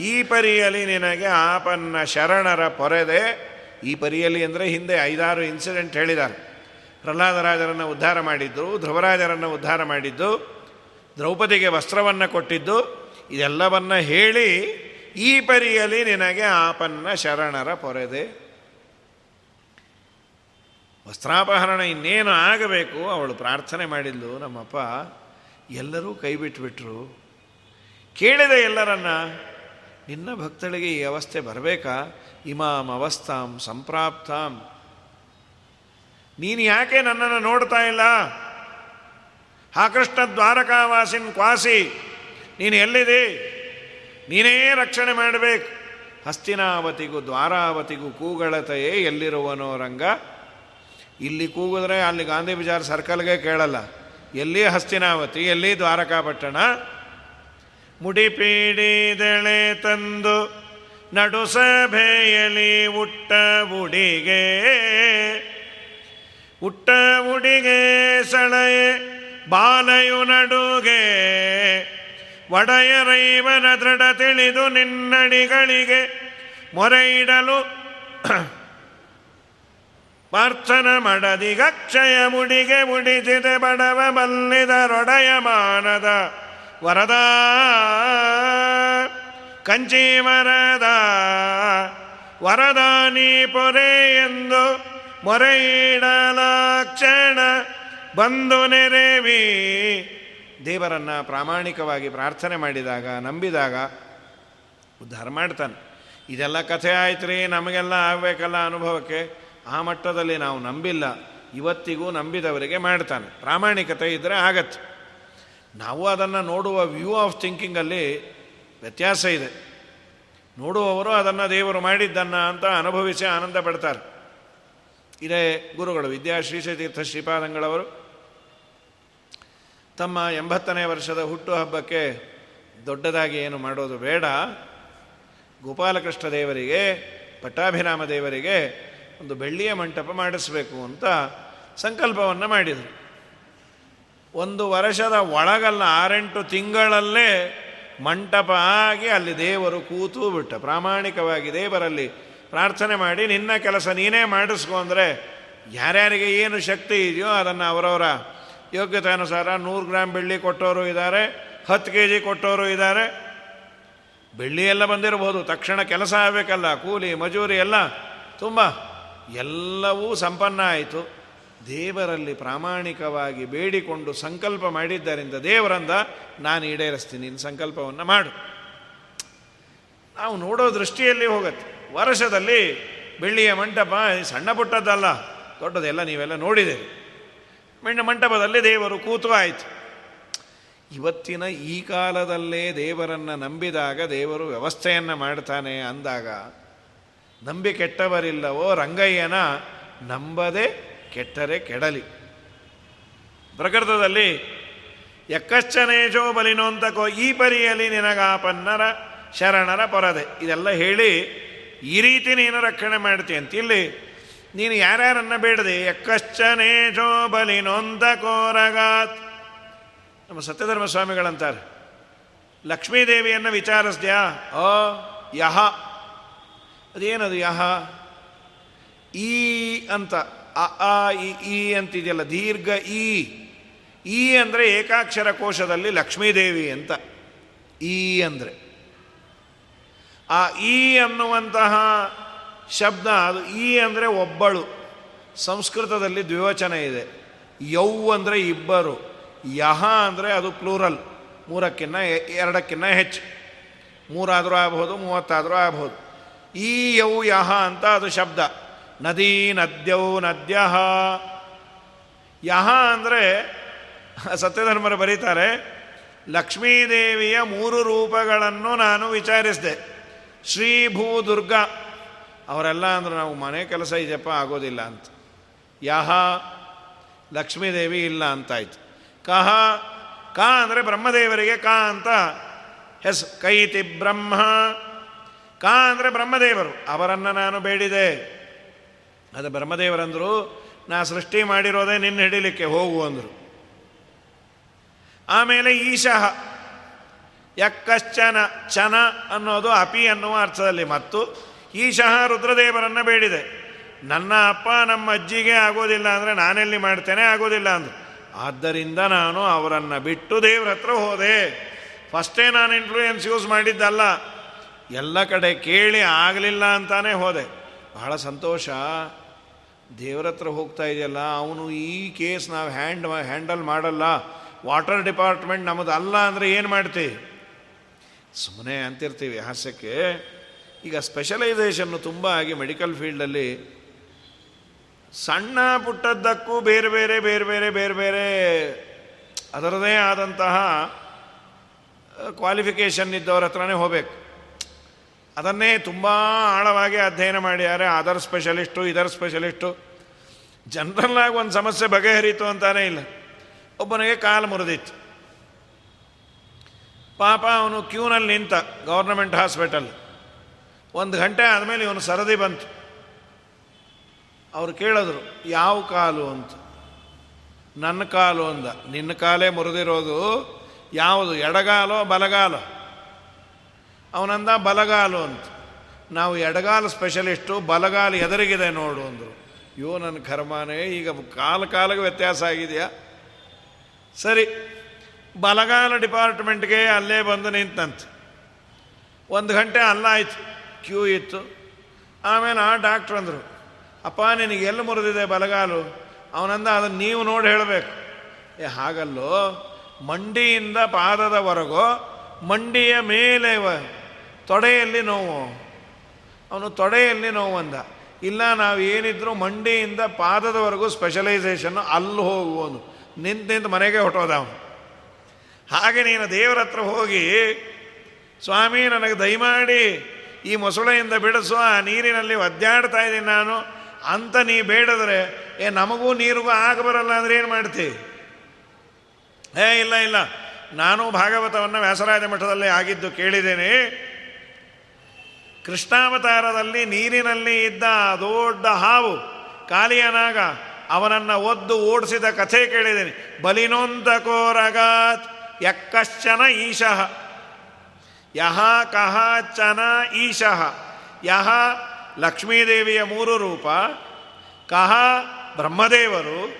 ಈ ಪರಿಯಲ್ಲಿ ನಿನಗೆ ಆಪನ್ನ ಶರಣರ ಪೊರೆದೆ. ಈ ಪರಿಯಲ್ಲಿ ಅಂದರೆ ಹಿಂದೆ ಐದಾರು ಇನ್ಸಿಡೆಂಟ್ ಹೇಳಿದ್ದಾರೆ ಪ್ರಹ್ಲಾದರಾಜರನ್ನು ಉದ್ಧಾರ ಮಾಡಿದ್ದು, ಧ್ರುವರಾಜರನ್ನು ಉದ್ಧಾರ ಮಾಡಿದ್ದು, ದ್ರೌಪದಿಗೆ ವಸ್ತ್ರವನ್ನು ಕೊಟ್ಟಿದ್ದು, ಇದೆಲ್ಲವನ್ನು ಹೇಳಿ ಈ ಪರಿಯಲ್ಲಿ ನಿನಗೆ ಆಪನ್ನ ಶರಣರ ಪೊರೆದೆ. ವಸ್ತ್ರಾಪಹರಣ ಇನ್ನೇನು ಆಗಬೇಕು? ಅವಳು ಪ್ರಾರ್ಥನೆ ಮಾಡಿದ್ಲು. ನಮ್ಮಪ್ಪ, ಎಲ್ಲರೂ ಕೈ ಬಿಟ್ಟುಬಿಟ್ರು ಕೇಳಿದೆ ಎಲ್ಲರನ್ನ, ನಿನ್ನ ಭಕ್ತಳಿಗೆ ಈ ಅವಸ್ಥೆ ಬರಬೇಕಾ? ಇಮಾಂ ಅವಸ್ಥಾಂ ಸಂಪ್ರಾಪ್ತಾಂ. ನೀನು ಯಾಕೆ ನನ್ನನ್ನು ನೋಡ್ತಾ ಇಲ್ಲ? ಹಾ ಕೃಷ್ಣ ದ್ವಾರಕಾವಾಸಿನ್ ಕ್ವಾಸಿ, ನೀನು ಎಲ್ಲಿದೆ? ನೀನೇ ರಕ್ಷಣೆ ಮಾಡಬೇಕು. ಹಸ್ತಿನಾವತಿಗೂ ದ್ವಾರಾವತಿಗೂ ಕೂಗಳತೆಯೇ ಎಲ್ಲಿರುವನೋ ರಂಗ? ಇಲ್ಲಿ ಕೂಗಿದ್ರೆ ಅಲ್ಲಿ ಗಾಂಧಿ ಬಜಾರ್ ಸರ್ಕಲ್ಗೆ ಕೇಳಲ್ಲ. ಎಲ್ಲಿ ಹಸ್ತಿನಾವತಿ, ಎಲ್ಲಿ ದ್ವಾರಕಾಪಟ್ಟಣ? ಮುಡಿಪೀಡಿದೆಳೆ ತಂದು ನಡು ಸಭೆಯಲ್ಲಿ ಉಟ್ಟ ಉಡಿಗೆ ಉಟ್ಟ ಉಡಿಗೆ ಸಳೆಯೆ ಬಾಲಯು ನಡುಗೆ. ಒಡೆಯರೈವನ ದೃಢ ತಿಳಿದು ನಿನ್ನಡಿಗಳಿಗೆ ಮೊರೆಯಿಡಲು ಪ್ರಾರ್ಥನ ಮಡದಿಗಕ್ಷಯ ಮುಡಿಗೆ ಮುಡಿದಿದೆ ಬಡವ ಮಲ್ಲಿದರೊಡೆಯ ಮಾನದ ವರದ. ಕಂಚಿ ವರದ ಪೊರೆ ಎಂದು ಮೊರೆಯಿಡಲಾಕ್ಷಣ ಬಂದು ನೆರೆವಿ. ದೇವರನ್ನು ಪ್ರಾಮಾಣಿಕವಾಗಿ ಪ್ರಾರ್ಥನೆ ಮಾಡಿದಾಗ, ನಂಬಿದಾಗ ಉದ್ಧಾರ ಮಾಡ್ತಾನೆ. ಇದೆಲ್ಲ ಕಥೆ ಆಯ್ತು ರೀ ನಮಗೆಲ್ಲ ಆಗಬೇಕಲ್ಲ ಅನುಭವಕ್ಕೆ. ಆ ಮಟ್ಟದಲ್ಲಿ ನಾವು ನಂಬಿಲ್ಲ. ಇವತ್ತಿಗೂ ನಂಬಿದವರಿಗೆ ಮಾಡ್ತಾನೆ. ಪ್ರಾಮಾಣಿಕತೆ ಇದ್ದರೆ ಆಗತ್ತೆ. ನಾವು ಅದನ್ನು ನೋಡುವ ವ್ಯೂ ಆಫ್ ಥಿಂಕಿಂಗಲ್ಲಿ ವ್ಯತ್ಯಾಸ ಇದೆ. ನೋಡುವವರು ಅದನ್ನು ದೇವರು ಮಾಡಿದ್ದನ್ನು ಅಂತ ಅನುಭವಿಸಿ ಆನಂದ ಪಡ್ತಾರೆ. ಇದೇ ಗುರುಗಳು, ವಿದ್ಯಾ ಶ್ರೀಶತೀರ್ಥ ಶ್ರೀಪಾದಂಗಳವರು. ತಮ್ಮ ಎಂಬತ್ತನೇ ವರ್ಷದ ಹುಟ್ಟು ಹಬ್ಬಕ್ಕೆ ದೊಡ್ಡದಾಗಿ ಏನು ಮಾಡೋದು ಬೇಡ. ಗೋಪಾಲಕೃಷ್ಣ ದೇವರಿಗೆ, ಪಟ್ಟಾಭಿರಾಮ ದೇವರಿಗೆ ಒಂದು ಬೆಳ್ಳಿಯ ಮಂಟಪ ಮಾಡಿಸಬೇಕು ಅಂತ ಸಂಕಲ್ಪವನ್ನು ಮಾಡಿದರು. ಒಂದು ವರ್ಷದ ಒಳಗಲ್ಲ, ಆರೆಂಟು ತಿಂಗಳಲ್ಲೇ ಮಂಟಪ ಆಗಿ ಅಲ್ಲಿ ದೇವರು ಕೂತು ಬಿಟ್ಟ. ಪ್ರಾಮಾಣಿಕವಾಗಿ ದೇವರಲ್ಲಿ ಪ್ರಾರ್ಥನೆ ಮಾಡಿ, ನಿನ್ನ ಕೆಲಸ ನೀನೇ ಮಾಡಿಸ್ಕೊ ಅಂದರೆ ಯಾರ್ಯಾರಿಗೆ ಏನು ಶಕ್ತಿ ಇದೆಯೋ ಅದನ್ನು ಅವರವರ ಯೋಗ್ಯತೆ ಅನುಸಾರ ನೂರು ಗ್ರಾಮ್ ಬೆಳ್ಳಿ ಕೊಟ್ಟವರು ಇದ್ದಾರೆ, ಹತ್ತು ಕೆ ಜಿ ಕೊಟ್ಟವರು ಇದ್ದಾರೆ. ಬೆಳ್ಳಿ ಎಲ್ಲ ಬಂದಿರಬಹುದು, ತಕ್ಷಣ ಕೆಲಸ ಆಗಬೇಕಲ್ಲ, ಕೂಲಿ, ಮಜೂರಿ ಎಲ್ಲ ತುಂಬ ಎಲ್ಲವೂ ಸಂಪನ್ನ ಆಯಿತು. ದೇವರಲ್ಲಿ ಪ್ರಾಮಾಣಿಕವಾಗಿ ಬೇಡಿಕೊಂಡು ಸಂಕಲ್ಪ ಮಾಡಿದ್ದರಿಂದ ದೇವರಂದ, ನಾನು ಈಡೇರಿಸ್ತೀನಿ, ನಿನ್ನ ಸಂಕಲ್ಪವನ್ನು ಮಾಡು. ನಾವು ನೋಡೋ ದೃಷ್ಟಿಯಲ್ಲಿ ಹೋಗುತ್ತೆ. ವರ್ಷದಲ್ಲಿ ಬೆಳ್ಳಿಯ ಮಂಟಪ ಸಣ್ಣ ಪುಟ್ಟದ್ದಲ್ಲ, ದೊಡ್ಡದೆಲ್ಲ ನೀವೆಲ್ಲ ನೋಡಿದ್ದೀರಿ. ಮೆಣ್ಣ ಮಂಟಪದಲ್ಲಿ ದೇವರು ಕೂತು ಆಯಿತು. ಇವತ್ತಿನ ಈ ಕಾಲದಲ್ಲೇ ದೇವರನ್ನು ನಂಬಿದಾಗ ದೇವರು ವ್ಯವಸ್ಥೆಯನ್ನು ಮಾಡ್ತಾನೆ ಅಂದಾಗ ನಂಬಿ ಕೆಟ್ಟವರಿಲ್ಲವೋ ರಂಗಯ್ಯನ ನಂಬದೆ ಕೆಟ್ಟರೆ ಕೆಡಲಿ. ಪ್ರಕೃತದಲ್ಲಿ ಎಕ್ಕಚ್ಚನೇಶೋ ಬಲಿನೋಂತಕೋ ಈ ಪರಿಯಲ್ಲಿ ನಿನಗಾಪನ್ನರ ಶರಣರ ಪೊರದೆ. ಇದೆಲ್ಲ ಹೇಳಿ ಈ ರೀತಿ ನೀನು ರಕ್ಷಣೆ ಮಾಡ್ತೀಯಂತ ಇಲ್ಲಿ ನೀನು ಯಾರ್ಯಾರನ್ನ ಬೇಡದೆ ಎಕ್ಕಶ್ಚನೇಶೋ ಬಲಿನೊಂತಕೋರಗಾತ್ ನಮ್ಮ ಸತ್ಯಧರ್ಮ ಸ್ವಾಮಿಗಳಂತಾರೆ, ಲಕ್ಷ್ಮೀದೇವಿಯನ್ನು ವಿಚಾರಿಸ್ದ್ಯಾ? ಅ ಯಹ. ಅದೇನದು ಯಹ? ಈ ಅಂತ, ಅ, ಆ, ಇ ಅಂತಿದೆಯಲ್ಲ, ದೀರ್ಘ ಈ. ಈ ಅಂದರೆ ಏಕಾಕ್ಷರ ಕೋಶದಲ್ಲಿ ಲಕ್ಷ್ಮೀದೇವಿ ಅಂತ. ಈ ಅಂದರೆ. ಆ ಈ ಅನ್ನುವಂತಹ ಶಬ್ದ, ಅದು ಈ ಅಂದರೆ ಒಬ್ಬಳು. ಸಂಸ್ಕೃತದಲ್ಲಿ ದ್ವಿವಚನ ಇದೆ. ಯೌ ಅಂದರೆ ಇಬ್ಬರು. ಯಹ ಅಂದರೆ ಅದು ಪ್ಲೂರಲ್. ಮೂರಕ್ಕಿನ್ನ ಎರಡಕ್ಕಿನ್ನ ಹೆಚ್ಚು ಮೂರಾದರೂ ಆಗ್ಬೋದು ಮೂವತ್ತಾದರೂ ಆಗ್ಬೋದು ಈ ಯೌ ಯಹ ಅಂತ ಅದು ಶಬ್ದ. ನದಿ ನದ್ಯೌ ನದ್ಯ ಯಹ ಅಂದರೆ ಸತ್ಯಧರ್ಮರು ಬರೀತಾರೆ, ಲಕ್ಷ್ಮೀದೇವಿಯ ಮೂರು ರೂಪಗಳನ್ನು ನಾನು ವಿಚಾರಿಸಿದೆ. ಶ್ರೀ ಭೂ ದುರ್ಗ ಅವರೆಲ್ಲ ಅಂದ್ರೆ, ನಾವು ಮನೆ ಕೆಲಸ ಇದೆಯಪ್ಪ, ಆಗೋದಿಲ್ಲ ಅಂತ. ಯಹ, ಲಕ್ಷ್ಮೀದೇವಿ ಇಲ್ಲ ಅಂತಾಯ್ತು. ಕಹ, ಕ ಅಂದರೆ ಬ್ರಹ್ಮದೇವರಿಗೆ ಕ ಅಂತ ಹೆಸ್, ಕೈತಿ ಬ್ರಹ್ಮ. ಕ ಅಂದರೆ ಬ್ರಹ್ಮದೇವರು. ಅವರನ್ನು ನಾನು ಬೇಡಿದೆ. ಅದು ಬ್ರಹ್ಮದೇವರಂದರು, ನಾ ಸೃಷ್ಟಿ ಮಾಡಿರೋದೇ ನಿನ್ನ ಹಿಡಿಲಿಕ್ಕೆ ಹೋಗು ಅಂದರು. ಆಮೇಲೆ ಈಶಃ. ಯಕ್ಕಶ್ಚನ, ಚನ ಅನ್ನೋದು ಅಪಿ ಅನ್ನುವ ಅರ್ಥದಲ್ಲಿ. ಮತ್ತು ಈಶಃ ರುದ್ರದೇವರನ್ನು ಬೇಡಿದೆ. ನನ್ನ ಅಪ್ಪ, ನಮ್ಮ ಅಜ್ಜಿಗೆ ಆಗೋದಿಲ್ಲ ಅಂದರೆ ನಾನೆಲ್ಲಿ ಮಾಡ್ತೇನೆ? ಆಗೋದಿಲ್ಲ ಅಂದರು. ಆದ್ದರಿಂದ ನಾನು ಅವರನ್ನು ಬಿಟ್ಟು ದೇವ್ರ ಹತ್ರ ಹೋದೆ. ಫಸ್ಟೇ ನಾನು ಇನ್ಫ್ಲೂಯೆನ್ಸ್ ಯೂಸ್ ಮಾಡಿದ್ದಲ್ಲ. ಎಲ್ಲ ಕಡೆ ಕೇಳಿ ಆಗಲಿಲ್ಲ ಅಂತಾನೆ ಹೋದೆ. ಬಹಳ ಸಂತೋಷ. ದೇವ್ರ ಹತ್ರ ಹೋಗ್ತಾ ಇದೆಯಲ್ಲ, ಅವನು ಈ ಕೇಸ್ ನಾವು ಹ್ಯಾಂಡ್ ಹ್ಯಾಂಡಲ್ ಮಾಡಲ್ಲ. ವಾಟರ್ ಡಿಪಾರ್ಟ್ಮೆಂಟ್ ನಮ್ಮದು ಅಲ್ಲ ಅಂದರೆ ಏನು ಮಾಡ್ತೀವಿ ಸುಮ್ಮನೆ ಅಂತಿರ್ತೀವಿ ಹಾಸ್ಯಕ್ಕೆ. ಈಗ ಸ್ಪೆಷಲೈಸೇಷನ್ನು ತುಂಬ ಆಗಿ ಮೆಡಿಕಲ್ ಫೀಲ್ಡಲ್ಲಿ ಸಣ್ಣ ಪುಟ್ಟದ್ದಕ್ಕೂ ಬೇರೆ ಬೇರೆ ಬೇರೆ ಬೇರೆ ಬೇರೆ ಬೇರೆ ಅದರದೇ ಆದಂತಹ ಕ್ವಾಲಿಫಿಕೇಷನ್ ಇದ್ದವ್ರ ಹತ್ರನೇ ಹೋಗಬೇಕು. ಅದನ್ನೇ ತುಂಬ ಆಳವಾಗಿ ಅಧ್ಯಯನ ಮಾಡಿದ್ದಾರೆ ಅದರ್ ಸ್ಪೆಷಲಿಸ್ಟು, ಇದರ್ ಸ್ಪೆಷಲಿಸ್ಟು. ಜನರಲ್ಲಾಗಿ ಒಂದು ಸಮಸ್ಯೆ ಬಗೆಹರಿತು ಅಂತಾನೇ ಇಲ್ಲ. ಒಬ್ಬನಿಗೆ ಕಾಲು ಮುರಿದಿತ್ತು. ಪಾಪ ಅವನು ಕ್ಯೂನಲ್ಲಿ ನಿಂತ ಗೌರ್ನಮೆಂಟ್ ಹಾಸ್ಪಿಟಲ್. ಒಂದು ಗಂಟೆ ಆದಮೇಲೆ ಇವನು ಸರದಿ ಬಂತು. ಅವರು ಕೇಳಿದ್ರು, ಯಾವ ಕಾಲು? ಅಂತ. ನನ್ನ ಕಾಲು ಅಂದ. ನಿನ್ನ ಕಾಲೇ ಮುರಿದಿರೋದು ಯಾವುದು, ಎಡಗಾಲೋ ಬಲಗಾಲೋ? ಅವನಂದ ಬಲಗಾಲು ಅಂತ. ನಾವು ಎಡಗಾಲು ಸ್ಪೆಷಲಿಸ್ಟು, ಬಲಗಾಲು ಎದುರಿಗಿದೆ ನೋಡು ಅಂದರು. ಅಯ್ಯೋ ನನ್ನ ಕರ್ಮಾನೇ, ಈಗ ಕಾಲ ಕಾಲಕ್ಕೆ ವ್ಯತ್ಯಾಸ ಆಗಿದೆಯಾ? ಸರಿ, ಬಲಗಾಲ ಡಿಪಾರ್ಟ್ಮೆಂಟ್ಗೆ ಅಲ್ಲೇ ಬಂದು ನಿಂತಂತೆ. ಒಂದು ಗಂಟೆ ಅಲ್ಲಾಯ್ತು ಕ್ಯೂ ಇತ್ತು. ಆಮೇಲೆ ಆ ಡಾಕ್ಟ್ರ್ ಅಂದರು, ಅಪ್ಪ, ನಿನಗೆ ಎಲ್ಲಿ ಮುರಿದಿದೆ ಬಲಗಾಲು? ಅವನಂದ, ಅದನ್ನು ನೀವು ನೋಡಿ ಹೇಳಬೇಕು. ಏ, ಹಾಗಲ್ಲೋ, ಮಂಡಿಯಿಂದ ಪಾದದವರೆಗೂ ಮಂಡಿಯ ಮೇಲೆ ತೊಡೆಯಲ್ಲಿ ನೋವು. ಅವನು ತೊಡೆಯಲ್ಲಿ ನೋವು ಅಂದ. ಇಲ್ಲ ನಾವು ಏನಿದ್ರು ಮಂಡಿಯಿಂದ ಪಾದದವರೆಗೂ ಸ್ಪೆಷಲೈಸೇಷನ್ನು ಅಲ್ಲಿ ಹೋಗುವನು ನಿಂತು ನಿಂತು ಮನೆಗೆ ಹೊಟ್ಟೋದ ಅವನು. ಹಾಗೆ ನೀನು ದೇವರ ಹತ್ರ ಹೋಗಿ, ಸ್ವಾಮಿ, ನನಗೆ ದಯಮಾಡಿ ಈ ಮೊಸಳೆಯಿಂದ ಬಿಡಿಸು ಆ ನೀರಿನಲ್ಲಿ ಒದ್ದಾಡ್ತಾ ಇದ್ದೀನಿ ನಾನು. ಅಂತ ನೀ ಬೇಡದ್ರೆ, ಏ, ನಮಗೂ ನೀರಿಗೂ ಆಗ ಬರಲ್ಲ ಅಂದ್ರೆ ಏನು ಮಾಡ್ತಿ? ಏ, ಇಲ್ಲ ಇಲ್ಲ. ನಾನು ಭಾಗವತವನ್ನು ವ್ಯಾಸರಾಜ ಮಠದಲ್ಲಿ ಆಗಿದ್ದು ಕೇಳಿದ್ದೇನೆ. ಕೃಷ್ಣಾವತಾರದಲ್ಲಿ ನೀರಿನಲ್ಲಿ ಇದ್ದ ದೊಡ್ಡ ಹಾವು ಕಾಲಿಯನಾಗ ಅವನನ್ನು ಒದ್ದು ಓಡಿಸಿದ ಕಥೆ ಕೇಳಿದ್ದೇನೆ. ಬಲಿನೊಂದಕೋರಗಾತ್ ಯಕ್ಕಶ್ಚನ ಈಶಃ. ಯಹ ಕಹ ಚನ ಈಶಃ. ಯಹ ಲಕ್ಷ್ಮೀದೇವಿಯ ಮೂರು ರೂಪ. ಕಹ ಬ್ರಹ್ಮದೇವರು,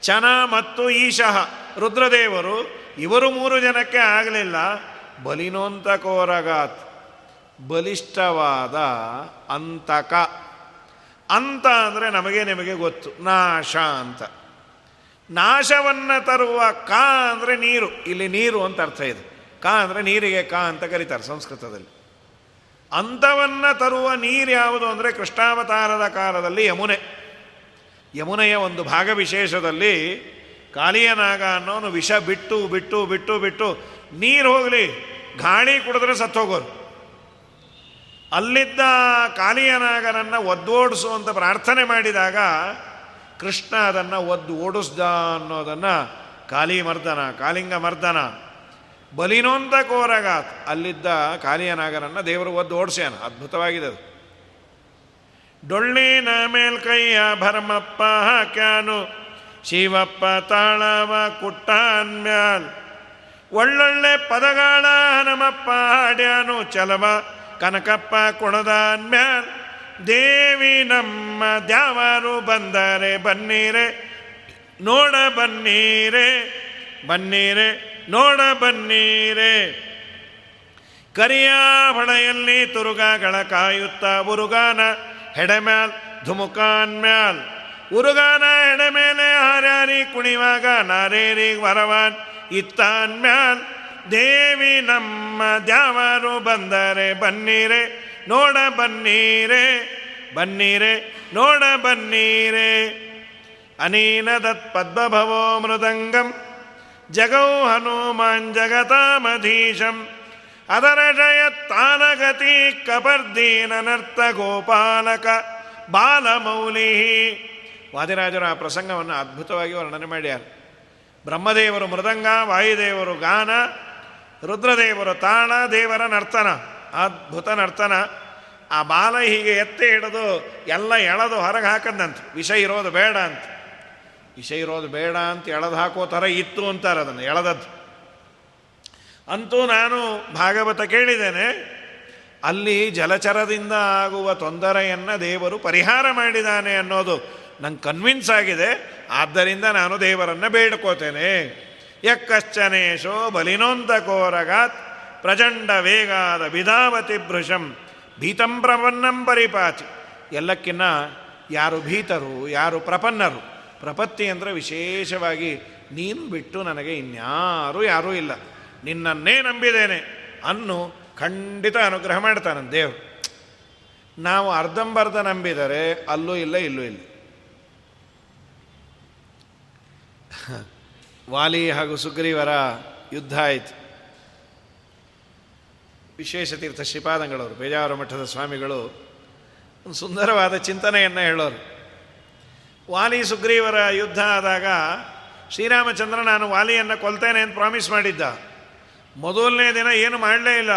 ಚನ ಮತ್ತು ಈಶಃ. ರುದ್ರದೇವರು, ಇವರು ಮೂರು ಜನಕ್ಕೆ ಆಗಲಿಲ್ಲ. ಬಲಿನೋಂತಕೋರಗಾತ್ ಬಲಿಷ್ಠವಾದ ಅಂತಕ. ಅಂತ ಅಂದರೆ ನಮಗೆ ನಿಮಗೆ ಗೊತ್ತು. ನಾಶ ಅಂತ. ನಾಶವನ್ನು ತರುವ ಕ ಅಂದರೆ ನೀರು. ಇಲ್ಲಿ ನೀರು ಅಂತ ಅರ್ಥ ಇದೆ. ಕ ಅಂದರೆ ನೀರಿಗೆ ಕ ಅಂತ ಕರೀತಾರೆ ಸಂಸ್ಕೃತದಲ್ಲಿ. ಅಂತವನ್ನು ತರುವ ನೀರು ಯಾವುದು ಅಂದರೆ ಕೃಷ್ಣಾವತಾರದ ಕಾಲದಲ್ಲಿ ಯಮುನೆ. ಯಮುನೆಯ ಒಂದು ಭಾಗ ವಿಶೇಷದಲ್ಲಿ ಕಾಲಿಯನಾಗ ಅನ್ನೋನು ವಿಷ ಬಿಟ್ಟು ಬಿಟ್ಟು ಬಿಟ್ಟು ಬಿಟ್ಟು ನೀರು ಹೋಗಲಿ. ಗಾಳಿ ಕುಡಿದ್ರೆ ಸತ್ತೋಗೋರು. ಅಲ್ಲಿದ್ದ ಕಾಲಿಯನಾಗನನ್ನು ಒದ್ದೋಡಿಸು ಅಂತ ಪ್ರಾರ್ಥನೆ ಮಾಡಿದಾಗ ಕೃಷ್ಣ ಅದನ್ನು ಒದ್ದು ಓಡಿಸ್ದ ಅನ್ನೋದನ್ನು ಕಾಲಿ ಮರ್ದನ ಕಾಲಿಂಗ ಮರ್ದನ ಬಲಿನೋಂತ ಕೋರಗಾತ್. ಅಲ್ಲಿದ್ದ ಕಾಲಿಯನಾಗನನ್ನು ದೇವರು ಒದ್ದು ಓಡಿಸ್ಯಾನ. ಅದ್ಭುತವಾಗಿದೆ ಅದು. ಡೊಳ್ಳಿನ ಮೇಲ್ಕೈಯ ಭರಮಪ್ಪ ಹಾಕ್ಯಾನು. ಶಿವಪ್ಪ ತಾಳವ ಕುಟ್ಟ ಮ್ಯಾಲ್ ಒಳ್ಳೊಳ್ಳೆ ಪದಗಳ ಹನಮಪ್ಪ ಹಾಡ್ಯಾನು. ಚಲವ ಕನಕಪ್ಪ ಕುಣದಾನ್ಮ್ಯಾಲ್ ದೇವಿ ನಮ್ಮ ದ್ಯಾವರು ಬಂದರೆ ಬನ್ನೀರೆ, ನೋಡ ಬನ್ನೀರೆ ಬನ್ನೀರೆ, ನೋಡ ಬನ್ನೀರೆ. ಕರಿಯ ಹೊಳೆಯಲ್ಲಿ ತುರುಗಗಳ ಕಾಯುತ್ತ ಉರುಗಾನ ಹೆಡೆಮ್ಯಾಲ್ ಧುಮುಕಾನ್ ಮ್ಯಾಲ್. ಉರುಗಾನ ಮೇಲೆ ಹಾರ್ಯಾರಿ ಕುಣಿವಾಗ ನಾರೇರಿ ವರವಾನ್ ಇತ್ತಾನ್ ಮ್ಯಾಲ್. ದೇವಿ ನಮ್ಮ ದ್ಯಾವರು ಬಂದರೆ ಬನ್ನಿರೆ, ನೋಡ ಬನ್ನೀರೆ, ಬನ್ನಿರೆ, ನೋಡ ಬನ್ನೀರೆ. ಅನೀನದತ್ ಪದ್ಮಭವೋ ಮೃದಂಗಂ ಜಗೌ ಹನುಮಾನ್ ಜಗತಾಮಧೀಶಂ. ಕ버ದೀನ ನರ್ತ ಗೋಪಾಲಕ ಬಾಲಮೌಲಿ. ವಾದಿರಾಜರು ಆ ಪ್ರಸಂಗವನ್ನು ಅದ್ಭುತವಾಗಿ ವರ್ಣನೆ ಮಾಡ್ಯಾರ. ಬ್ರಹ್ಮದೇವರು ಮೃದಂಗ, ವಾಯುದೇವರು ಗಾನ ರುದ್ರದೇವರು ತಾಣ ದೇವರ ನರ್ತನ, ಅದ್ಭುತ ನರ್ತನ. ಆ ಬಾಲ ಹೀಗೆ ಎತ್ತೆ ಹಿಡಿದು ಎಲ್ಲ ಎಳೆದು ಹೊರಗೆ ಹಾಕದಂತ, ವಿಷ ಇರೋದು ಬೇಡ ಅಂತ. ವಿಷ ಇರೋದು ಬೇಡ ಅಂತ ಎಳೆದು ಹಾಕೋ ಥರ ಇತ್ತು ಅಂತಾರೆ ಅದನ್ನು, ಎಳೆದದ್ದು. ಅಂತೂ ನಾನು ಭಾಗವತ ಕೇಳಿದ್ದೇನೆ, ಅಲ್ಲಿ ಜಲಚರದಿಂದ ಆಗುವ ತೊಂದರೆಯನ್ನು ದೇವರು ಪರಿಹಾರ ಮಾಡಿದ್ದಾನೆ ಅನ್ನೋದು ನಂಗೆ ಕನ್ವಿನ್ಸ್ ಆಗಿದೆ. ಆದ್ದರಿಂದ ನಾನು ದೇವರನ್ನು ಬೇಡ್ಕೋತೇನೆ. ಯಕ್ಕಶ್ಚನೇಶೋ ಬಲಿನೋಂತ ಕೋರಗಾತ್ ಪ್ರಚಂಡ ವೇಗಾದ ವಿಧಾವತಿ ಭೃಶಂ ಭೀತಂ ಪ್ರಪನ್ನಂ ಪರಿಪಾಚಿ. ಎಲ್ಲಕ್ಕಿನ್ನ ಯಾರು ಭೀತರು, ಯಾರು ಪ್ರಪನ್ನರು? ಪ್ರಪತ್ತಿ ಅಂದರೆ ವಿಶೇಷವಾಗಿ ನೀನು ಬಿಟ್ಟು ನನಗೆ ಇನ್ಯಾರೂ ಯಾರೂ ಇಲ್ಲ. ನಿನ್ನನ್ನೇ ನಂಬಿದ್ದೇನೆ ಅನ್ನು ಖಂಡಿತ ಅನುಗ್ರಹ ಮಾಡ್ತಾನೆ ದೇವರು. ನಾವು ಅರ್ಧಂಬರ್ಧ ನಂಬಿದರೆ ಅಲ್ಲೂ ಇಲ್ಲ, ಇಲ್ಲೂ ಇಲ್ಲ. ವಾಲಿ ಹಾಗೂ ಸುಗ್ರೀವರ ಯುದ್ಧ ಆಯಿತು. ವಿಶೇಷತೀರ್ಥ ಶ್ರೀಪಾದಂಗಳವರು, ಬೇಜಾವರ ಮಠದ ಸ್ವಾಮಿಗಳು, ಒಂದು ಸುಂದರವಾದ ಚಿಂತನೆಯನ್ನು ಹೇಳೋರು. ವಾಲಿ ಸುಗ್ರೀವರ ಯುದ್ಧ ಆದಾಗ ಶ್ರೀರಾಮಚಂದ್ರ ನಾನು ವಾಲಿಯನ್ನು ಕೊಲ್ತೇನೆ ಅಂತ ಪ್ರಾಮಿಸ್ ಮಾಡಿದ್ದ. ಮೊದಲನೇ ದಿನ ಏನು ಮಾಡಲೇ ಇಲ್ಲ.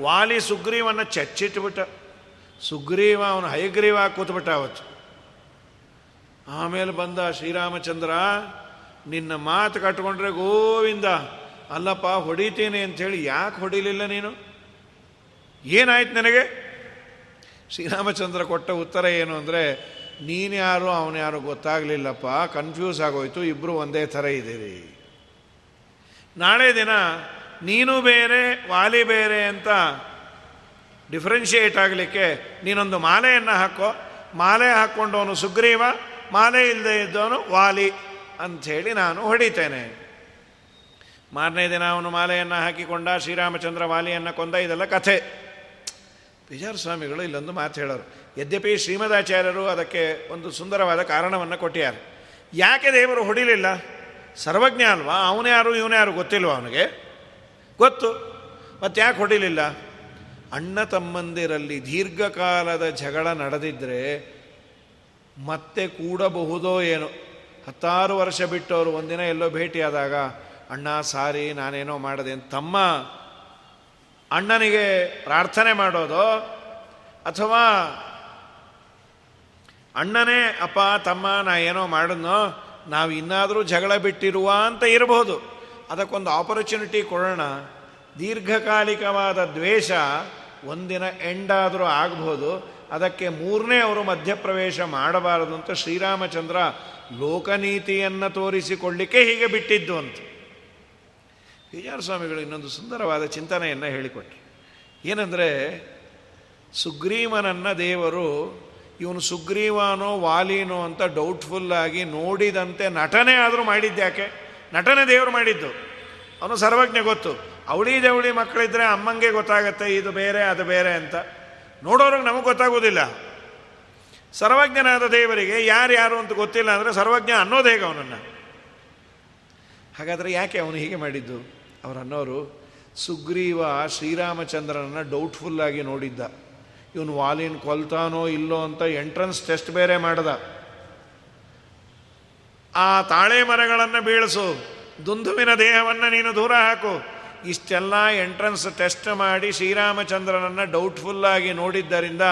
ವಾಲಿ ಸುಗ್ರೀವನ್ನ ಚಚ್ಚಿಟ್ಬಿಟ್ಟ. ಸುಗ್ರೀವ ಅವನು ಹೈಗ್ರೀವ ಕೂತ್ಬಿಟ್ಟ ಅವತ್ತು. ಆಮೇಲೆ ಬಂದ ಶ್ರೀರಾಮಚಂದ್ರ ನಿನ್ನ ಮಾತು ಕಟ್ಕೊಂಡ್ರೆ ಗೋವಿಂದ, ಅಲ್ಲಪ್ಪ ಹೊಡಿತೀನಿ ಅಂಥೇಳಿ ಯಾಕೆ ಹೊಡಿಲಿಲ್ಲ ನೀನು? ಏನಾಯ್ತು ನನಗೆ? ಶ್ರೀರಾಮಚಂದ್ರ ಕೊಟ್ಟ ಉತ್ತರ ಏನು ಅಂದರೆ, ನೀನು ಯಾರು, ಅವನು ಯಾರು ಗೊತ್ತಾಗಲಿಲ್ಲಪ್ಪ ಕನ್ಫ್ಯೂಸ್ ಆಗೋಯ್ತು ಇಬ್ಬರು ಒಂದೇ ಥರ ಇದ್ದೀರಿ. ನಾಳೆ ದಿನ ನೀನು ಬೇರೆ, ವಾಲಿ ಬೇರೆ ಅಂತ ಡಿಫ್ರೆನ್ಷಿಯೇಟ್ ಆಗಲಿಕ್ಕೆ ನೀನೊಂದು ಮಾಲೆಯನ್ನು ಹಾಕೋ. ಮಾಲೆ ಹಾಕ್ಕೊಂಡವನು ಸುಗ್ರೀವ, ಮಾಲೆ ಇಲ್ಲದೆ ಇದ್ದವನು ವಾಲಿ. ಅಂಥೇಳಿ ನಾನು ಹೊಡಿತೇನೆ. ಮಾರನೇ ದಿನ ಅವನು ಮಾಲೆಯನ್ನು ಹಾಕಿಕೊಂಡ, ಶ್ರೀರಾಮಚಂದ್ರ ವಾಲಿಯನ್ನು ಕೊಂದ, ಇದೆಲ್ಲ ಕಥೆ. ವಿಜಯ ಸ್ವಾಮಿಗಳು ಇಲ್ಲೊಂದು ಮಾತು ಹೇಳೋರು. ಯದ್ಯಪಿ ಶ್ರೀಮದಾಚಾರ್ಯರು ಅದಕ್ಕೆ ಒಂದು ಸುಂದರವಾದ ಕಾರಣವನ್ನು ಕೊಟ್ಟಿದ್ದಾರೆ. ಯಾಕೆ ದೇವರು ಹೊಡಿಲಿಲ್ಲ? ಸರ್ವಜ್ಞ ಅಲ್ವಾ? ಅವನೇ ಯಾರು, ಇವನೇ ಯಾರು ಗೊತ್ತಿಲ್ವ ಅವನಿಗೆ? ಗೊತ್ತು. ಮತ್ತೆ ಯಾಕೆ ಹೊಡಿಲಿಲ್ಲ? ಅಣ್ಣ ತಮ್ಮಂದಿರಲ್ಲಿ ದೀರ್ಘಕಾಲದ ಜಗಳ ನಡೆದಿದ್ದರೆ ಮತ್ತೆ ಕೂಡಬಹುದೋ ಏನು. ಹತ್ತಾರು ವರ್ಷ ಬಿಟ್ಟು ಅವರು ಒಂದಿನ ಎಲ್ಲೋ ಭೇಟಿಯಾದಾಗ, ಅಣ್ಣ, ಸಾರಿ, ನಾನೇನೋ ಮಾಡದೆ ತಮ್ಮ ಅಣ್ಣನಿಗೆ ಪ್ರಾರ್ಥನೆ ಮಾಡೋದು, ಅಥವಾ ಅಣ್ಣನೇ, ಅಪ್ಪ, ತಮ್ಮ, ನಾ ಏನೋ ಮಾಡಿದ್ನೋ, ನಾವು ಇನ್ನಾದರೂ ಜಗಳ ಬಿಟ್ಟಿರುವ ಅಂತ ಇರಬಹುದು ಅದಕ್ಕೊಂದು ಆಪರ್ಚುನಿಟಿ ಕೊಡೋಣ. ದೀರ್ಘಕಾಲಿಕವಾದ ದ್ವೇಷ ಒಂದಿನ ಎಂಡಾದರೂ ಆಗಬಹುದು ಅದಕ್ಕೆ ಮೂರನೇ ಅವರು ಮಧ್ಯಪ್ರವೇಶ ಮಾಡಬಾರದು ಅಂತ ಶ್ರೀರಾಮಚಂದ್ರ ಲೋಕನೀತಿಯನ್ನು ತೋರಿಸಿಕೊಳ್ಳಿಕ್ಕೆ ಹೀಗೆ ಬಿಟ್ಟಿದ್ದು ಅಂತ. ವಿಜಯ ಸ್ವಾಮಿಗಳು ಇನ್ನೊಂದು ಸುಂದರವಾದ ಚಿಂತನೆಯನ್ನು ಹೇಳಿಕೊಟ್ರು. ಏನಂದರೆ, ಸುಗ್ರೀವನನ್ನು ದೇವರು, ಇವನು ಸುಗ್ರೀವಾನೋ ವಾಲಿನೋ ಅಂತ ಡೌಟ್ಫುಲ್ಲಾಗಿ ನೋಡಿದಂತೆ ನಟನೆ ಆದರೂ ಮಾಡಿದ್ದ್ಯಾಕೆ ನಟನೆ ದೇವರು ಮಾಡಿದ್ದು. ಅವನು ಸರ್ವಜ್ಞ ಗೊತ್ತು. ಅವಳಿ ಜವಳಿ ಮಕ್ಕಳಿದ್ರೆ ಅಮ್ಮಂಗೆ ಗೊತ್ತಾಗತ್ತೆ, ಇದು ಬೇರೆ, ಅದು ಬೇರೆ ಅಂತ. ನೋಡೋರಿಗೆ ನಮಗೆ ಗೊತ್ತಾಗೋದಿಲ್ಲ. ಸರ್ವಜ್ಞನಾದ ದೇವರಿಗೆ ಯಾರು ಅಂತ ಗೊತ್ತಿಲ್ಲ ಅಂದರೆ ಸರ್ವಜ್ಞ ಅನ್ನೋದು ಹೇಗೆ ಅವನನ್ನು? ಹಾಗಾದರೆ ಯಾಕೆ ಅವನು ಹೀಗೆ ಮಾಡಿದ್ದು? ಅವರು ಅನ್ನೋರು ಸುಗ್ರೀವ ಶ್ರೀರಾಮಚಂದ್ರನನ್ನು ಡೌಟ್ಫುಲ್ಲಾಗಿ ನೋಡಿದ್ದ. ಇವನು ವಾಲಿನ್ ಕೊಲ್ತಾನೋ ಇಲ್ಲೋ ಅಂತ ಎಂಟ್ರೆನ್ಸ್ ಟೆಸ್ಟ್ ಬೇರೆ ಮಾಡ್ದ. ಆ ತಾಳೆ ಮರಗಳನ್ನು ಬೀಳಿಸು, ದುಂದುವಿನ ದೇಹವನ್ನು ನೀನು ದೂರ ಹಾಕು. ಇಷ್ಟೆಲ್ಲ ಎಂಟ್ರೆನ್ಸ್ ಟೆಸ್ಟ್ ಮಾಡಿ ಶ್ರೀರಾಮಚಂದ್ರನನ್ನು ಡೌಟ್ಫುಲ್ಲಾಗಿ ನೋಡಿದ್ದರಿಂದ